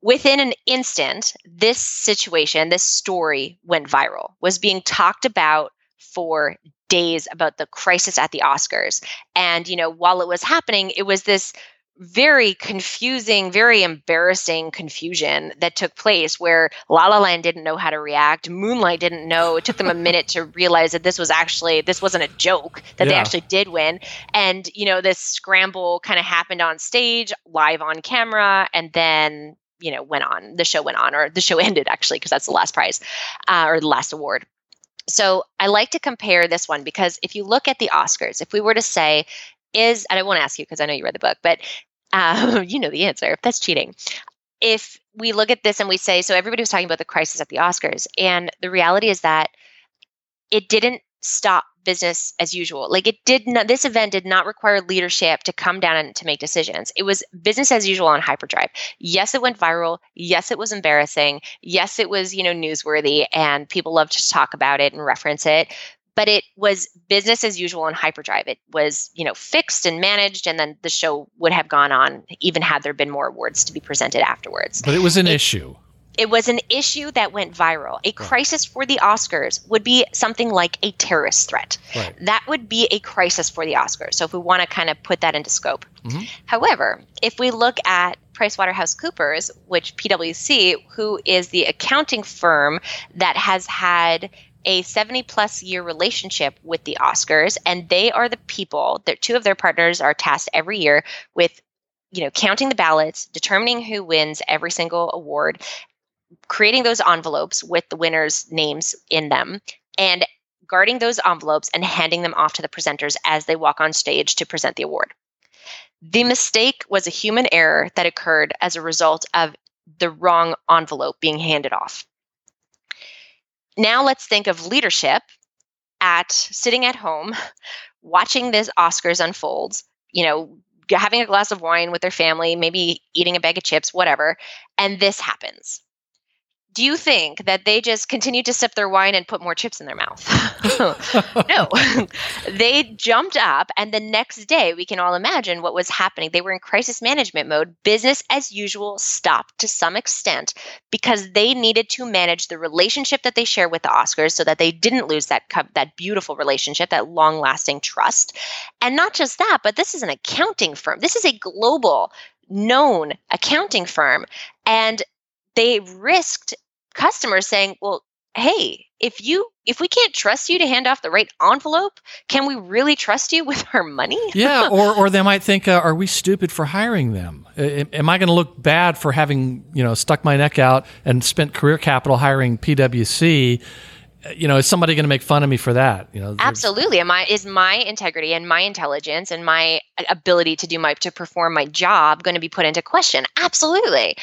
Speaker 1: Within an instant, this situation, this story went viral, was being talked about for days about the crisis at the Oscars. And, you know, while it was happening, it was this very confusing, very embarrassing confusion that took place where La La Land didn't know how to react. Moonlight didn't know. It took them a minute to realize that this was actually this wasn't a joke, that they actually did win. And you know, this scramble kind of happened on stage, live on camera, and then you know went on. The show went on, or the show ended actually, because that's the last prize uh, or the last award. So I like to compare this one because if you look at the Oscars, if we were to say, is and I won't ask you because I know you read the book, but um, you know the answer. That's cheating. If we look at this and we say, so everybody was talking about the crisis at the Oscars, and the reality is that it didn't stop business as usual. Like it did not, this event did not require leadership to come down and to make decisions. It was business as usual on hyperdrive. Yes, it went viral. Yes, it was embarrassing. Yes, it was, you know, newsworthy and people love to talk about it and reference it. But it was business as usual on hyperdrive. It was, you know, fixed and managed, and then the show would have gone on, even had there been more awards to be presented afterwards
Speaker 3: but it was an issue.
Speaker 1: it was an issue that went viral. A crisis for the Oscars would be something like a terrorist threat.
Speaker 3: Right.
Speaker 1: That would be a crisis for the Oscars. So if we want to kind of put that into scope.
Speaker 3: Mhm.
Speaker 1: However, if we look at PricewaterhouseCoopers, which PwC, who is the accounting firm that has had a 70 plus year relationship with the Oscars, and they are the people that two of their partners are tasked every year with you know counting the ballots determining who wins every single award creating those envelopes with the winners' names in them and guarding those envelopes and handing them off to the presenters as they walk on stage to present the award. The mistake was a human error that occurred as a result of the wrong envelope being handed off. Now let's think of leadership at sitting at home watching this Oscars unfolds, you know, having a glass of wine with their family, maybe eating a bag of chips, whatever, and this happens. Do you think that they just continued to sip their wine and put more chips in their mouth? no. they jumped up, and the next day, we can all imagine what was happening. They were in crisis management mode. Business as usual stopped to some extent because they needed to manage the relationship that they share with the Oscars so that they didn't lose that that beautiful relationship, that long-lasting trust. And not just that, but this is an accounting firm. This is a global known accounting firm and they risked customers saying, "Well, hey, if you if we can't trust you to hand off the right envelope, can we really trust you with our money?"
Speaker 3: yeah, or or they might think, uh, "Are we stupid for hiring them? Am I going to look bad for having you know stuck my neck out and spent career capital hiring PwC?" you know, is somebody going to make fun of me for that? You know,
Speaker 1: Absolutely. Am I is my integrity and my intelligence and my ability to do my to perform my job going to be put into question? Absolutely.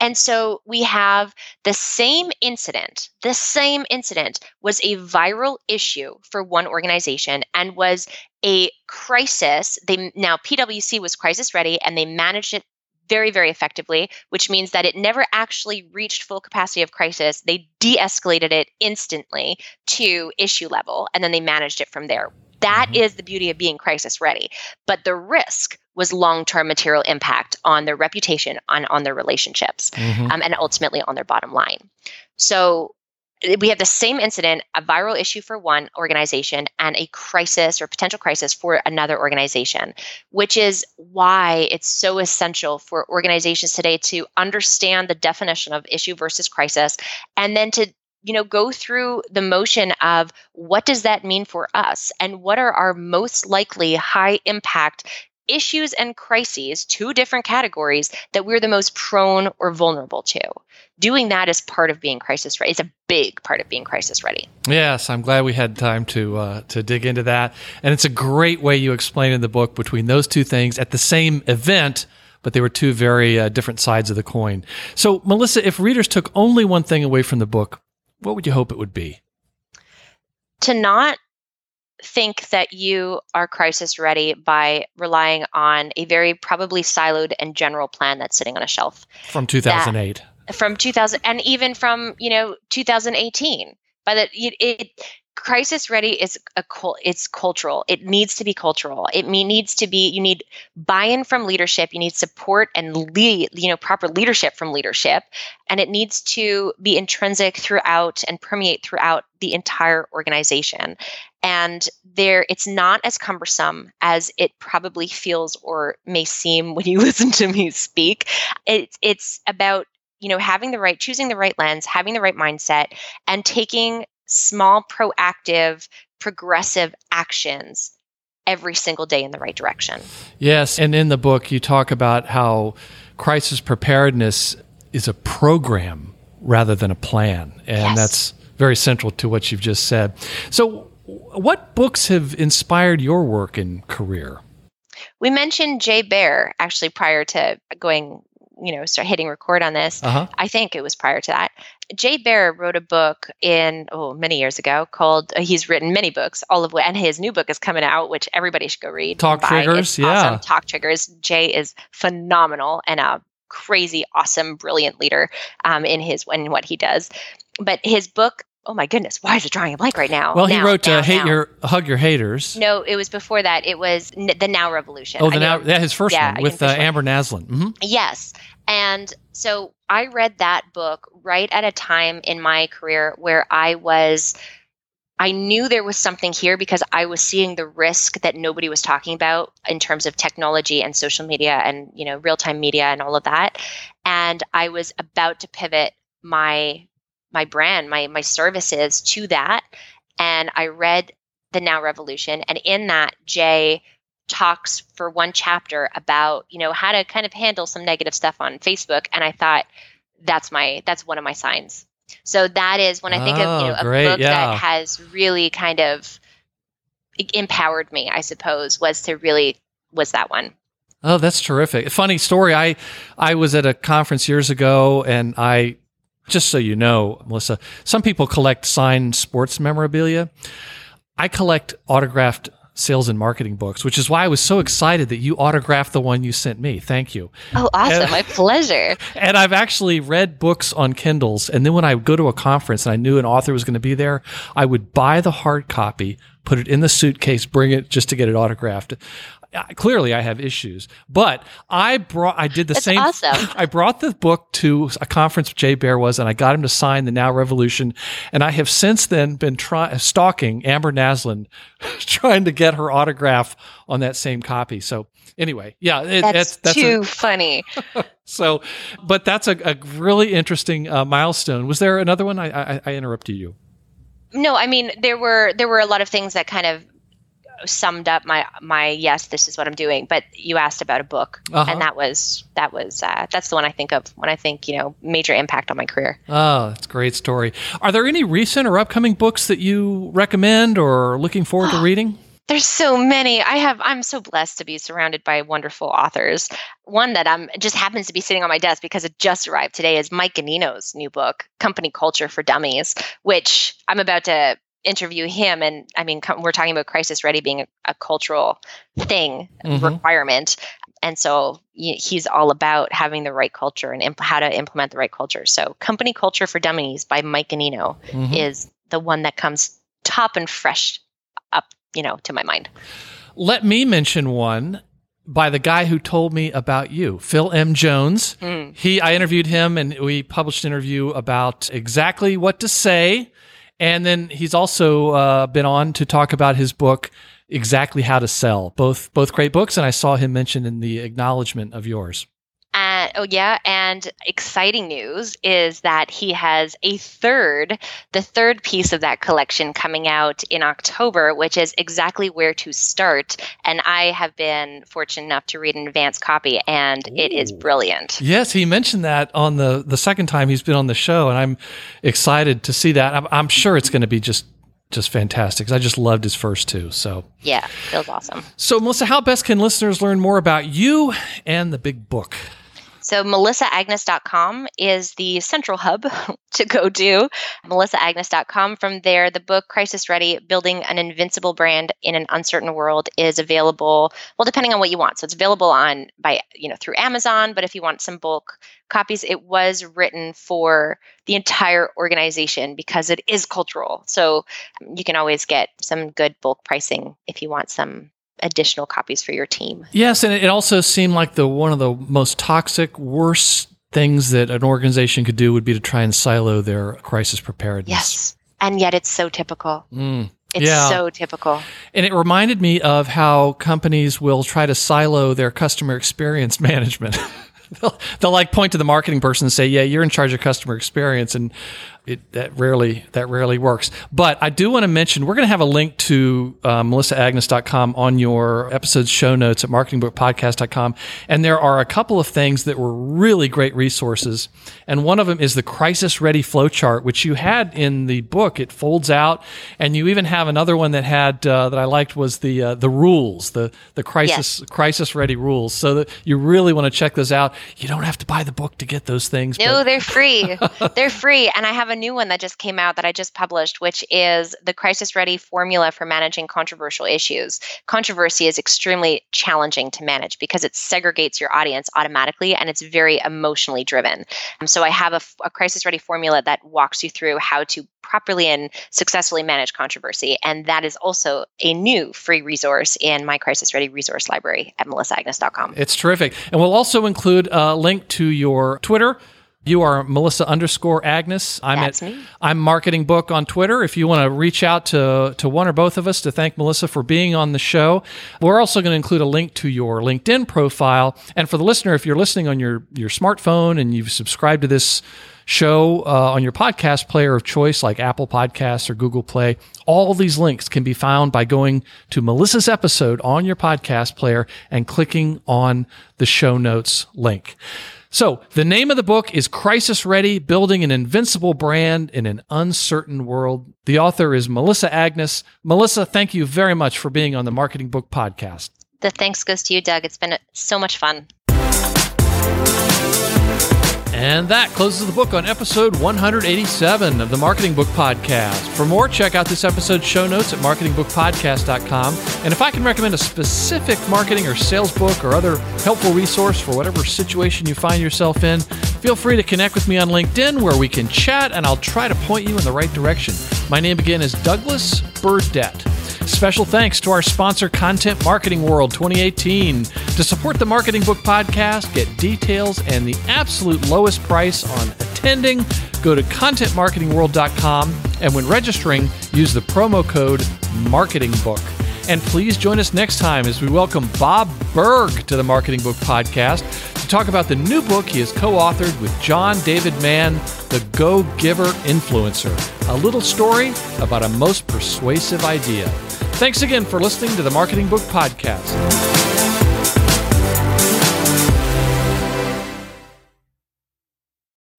Speaker 1: And so we have the same incident. The same incident was a viral issue for one organization and was a crisis. They now PwC was crisis ready and they managed it very, very effectively, which means that it never actually reached full capacity of crisis. They de escalated it instantly to issue level, and then they managed it from there. That
Speaker 3: Mhm.
Speaker 1: is the beauty of being crisis ready. But the risk was long term material impact on their reputation, on, on their relationships,
Speaker 3: Mhm.
Speaker 1: um, and ultimately on their bottom line. So eh, we have the same incident, a viral issue for one organization and a crisis or potential crisis for another organization, which is why it's so essential for organizations today to understand the definition of issue versus crisis and then to you know go through the motion of what does that mean for us and what are our most likely high impact issues and crises two different categories that we're the most prone or vulnerable to doing that is part of being crisis ready. It's a big part of being crisis ready.
Speaker 3: Yes, I'm glad we had time to uh, to dig into that, and it's a great way you explain in the book between those two things at the same event, but they were two very uh, different sides of the coin. So, Melissa, if readers took only one thing away from the book, what would you hope it would be?
Speaker 1: To not think that you are crisis ready by relying on a very probably siloed and general plan that's sitting on a shelf
Speaker 3: From 2008.
Speaker 1: from 2000 and even from you know 2018 by the it, it crisis ready is a it's cultural. It needs to be cultural. It needs to be you need buy-in from leadership. You need support and lead you know proper leadership from leadership. And it needs to be intrinsic throughout and permeate throughout the entire organization. And there it's not as cumbersome as it probably feels or may seem when you listen to me speak. It's it's about you know having the right choosing the right lens having the right mindset and taking small proactive progressive actions every single day in the right direction
Speaker 3: Yes, and in the book you talk about how crisis preparedness is a program rather than a plan, and
Speaker 1: Yes.
Speaker 3: that's very central to what you've just said. So, what books have inspired your work and career?
Speaker 1: we mentioned jay baer actually prior to going you know start hitting record on this
Speaker 3: Uh huh.
Speaker 1: I think it was prior to that. Jay Baer wrote a book in oh many years ago called. Uh, he's written many books, all of which, and his new book is coming out, which everybody should go read.
Speaker 3: Talk. Triggers,
Speaker 1: It's
Speaker 3: yeah.
Speaker 1: awesome. Talk triggers. Jay is phenomenal and a crazy, awesome, brilliant leader um, in his in what he does. But his book, oh my goodness, why is it drawing a blank right now?
Speaker 3: Well, he wrote
Speaker 1: now,
Speaker 3: uh, "Hate
Speaker 1: now.
Speaker 3: Your Hug Your Haters."
Speaker 1: No, it was before that. It was N- the Now Revolution.
Speaker 3: oh,
Speaker 1: I
Speaker 3: the now
Speaker 1: know-
Speaker 3: yeah, his first
Speaker 1: yeah,
Speaker 3: one with uh. Amber Naslund. hmm
Speaker 1: Yes. And so I read that book right at a time in my career where I was, I knew there was something here because I was seeing the risk that nobody was talking about in terms of technology and social media and, you know, real time media and all of that. And I was about to pivot my my brand, my my services to that. And I read the Now Revolution. And in that, Jay talks for one chapter about you know how to kind of handle some negative stuff on facebook and i thought that's my that's one of my signs so that is when i think of you
Speaker 3: Oh,
Speaker 1: know a
Speaker 3: great,
Speaker 1: book
Speaker 3: yeah.
Speaker 1: that has really kind of empowered me i suppose was to really was that one
Speaker 3: Oh, that's terrific. Funny story. I I was at a conference years ago and I just so you know, Melissa, some people collect signed sports memorabilia. I collect autographed sales and marketing books, which is why I was so excited that you autographed the one you sent me. Thank you.
Speaker 1: oh awesome my pleasure
Speaker 3: And I've actually read books on Kindles. And then when I would go to a conference and I knew an author was going to be there, I would buy the hard copy, put it in the suitcase, bring it just to get it autographed. Uh, Clearly, I have issues, but I brought. I did the
Speaker 1: That's
Speaker 3: same.
Speaker 1: awesome.
Speaker 3: I brought the book to a conference Jay Baer was, and I got him to sign the Now Revolution. And I have since then been try, stalking Amber Naslund, trying to get her autograph on that same copy. So anyway, yeah, it,
Speaker 1: that's,
Speaker 3: that's a-
Speaker 1: too funny
Speaker 3: so, but that's a, a really interesting uh, milestone. Was there another one? I, I, I interrupted you.
Speaker 1: no i mean there were there were a lot of things that kind of summed up my my yes this is what i'm doing but you asked about a book
Speaker 3: Uh-huh.
Speaker 1: and that was that was uh, that's the one i think of when i think you know major impact on my career
Speaker 3: Oh, that's a great story. Are there any recent or upcoming books that you recommend or looking forward to reading?
Speaker 1: there's so many i have i'm so blessed to be surrounded by wonderful authors one that i'm just happens to be sitting on my desk because it just arrived today is mike ganino's new book company culture for dummies which i'm about to interview him and i mean we're talking about crisis ready being a, a cultural thing
Speaker 3: Mhm.
Speaker 1: requirement and so he's all about having the right culture and imp- how to implement the right culture so company culture for dummies by mike ganino
Speaker 3: Mhm.
Speaker 1: is the one that comes top and fresh up you know to my mind
Speaker 3: Let me mention one by the guy who told me about you, Phil M. Jones.
Speaker 1: Mm.
Speaker 3: He, I interviewed him, and we published an interview about exactly what to say. And then he's also uh, been on to talk about his book, exactly how to sell. Both both great books, and I saw him mentioned in the acknowledgement of yours.
Speaker 1: Uh, oh yeah, and exciting news is that he has a third, the third piece of that collection coming out in October, which is exactly where to start. And I have been fortunate enough to read an advance copy, and it is brilliant.
Speaker 3: Yes, he mentioned that on the the second time he's been on the show, and I'm excited to see that. I'm, I'm sure it's going to be just just fantastic I just loved his first two. So,
Speaker 1: Yeah, feels awesome.
Speaker 3: so Melissa, how best can listeners learn more about you and the big book?
Speaker 1: So melissaagnes.com is the central hub to go to. melissaagnes.com. From there, the book Crisis Ready: Building an Invincible Brand in an Uncertain World is available. Well, depending on what you want. So it's available on by you know through Amazon. But if you want some bulk copies, it was written for the entire organization because it is cultural. So you can always get some good bulk pricing if you want some additional copies for your team.
Speaker 3: Yes, and it also seemed like the one of the most toxic, worst things that an organization could do would be to try and silo their crisis preparedness.
Speaker 1: Yes. And yet it's so typical.
Speaker 3: Mm.
Speaker 1: It's
Speaker 3: Yeah.
Speaker 1: so typical.
Speaker 3: And it reminded me of how companies will try to silo their customer experience management. they'll, they'll like point to the marketing person and say, "Yeah, you're in charge of customer experience," and it that rarely that rarely works. But I do want to mention we're going to have a link to uh, melissaagnes.com on your episode's show notes at marketingbookpodcast.com, and there are a couple of things that were really great resources. And one of them is the crisis ready flowchart, which you had in the book. It folds out, and you even have another one that had uh, that I liked was the uh, the rules, the the crisis crisis ready rules. So that you really want to check those out. You don't have to buy the book to get those things.
Speaker 1: No,
Speaker 3: but-
Speaker 1: they're free. they're free. And I have a new one that just came out that I just published, which is the crisis ready formula for managing controversial issues. Controversy is extremely challenging to manage because it segregates your audience automatically and it's very emotionally driven. Um, so I have a, a crisis ready formula that walks you through how to properly and successfully manage controversy. And that is also a new free resource in my crisis ready resource library at melissaagnes.com.
Speaker 3: It's terrific. And we'll also include a link to your Twitter. You are Melissa underscore Agnes. I'm
Speaker 1: That's
Speaker 3: at
Speaker 1: me.
Speaker 3: I'm Marketing Book on Twitter. If you want to reach out to to one or both of us to thank Melissa for being on the show, we're also going to include a link to your LinkedIn profile. And for the listener, if you're listening on your your smartphone and you've subscribed to this show uh, on your podcast player of choice, like Apple Podcasts or Google Play, all these links can be found by going to Melissa's episode on your podcast player and clicking on the show notes link. So, the name of the book is Crisis Ready Building an Invincible Brand in an Uncertain World. The author is Melissa Agnes. Melissa, thank you very much for being on the Marketing Book Podcast.
Speaker 1: The thanks goes to you, Doug. It's been so much fun.
Speaker 3: And that closes the book on episode 187 of the Marketing Book Podcast. For more, check out this episode's show notes at marketingbookpodcast.com. And if I can recommend a specific marketing or sales book or other helpful resource for whatever situation you find yourself in, feel free to connect with me on LinkedIn where we can chat and I'll try to point you in the right direction. My name again is Douglas Burdett. Special thanks to our sponsor, Content Marketing World 2018. To support the Marketing Book Podcast, get details and the absolute lowest price on attending, go to contentmarketingworld.com and when registering, use the promo code MARKETINGBOOK. And please join us next time as we welcome Bob Burg to the Marketing Book Podcast to talk about the new book he has co authored with John David Mann, The Go Giver Influencer, a little story about a most persuasive idea. Thanks again for listening to the Marketing Book Podcast.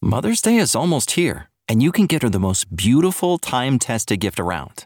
Speaker 4: Mother's Day is almost here, and you can get her the most beautiful time tested gift around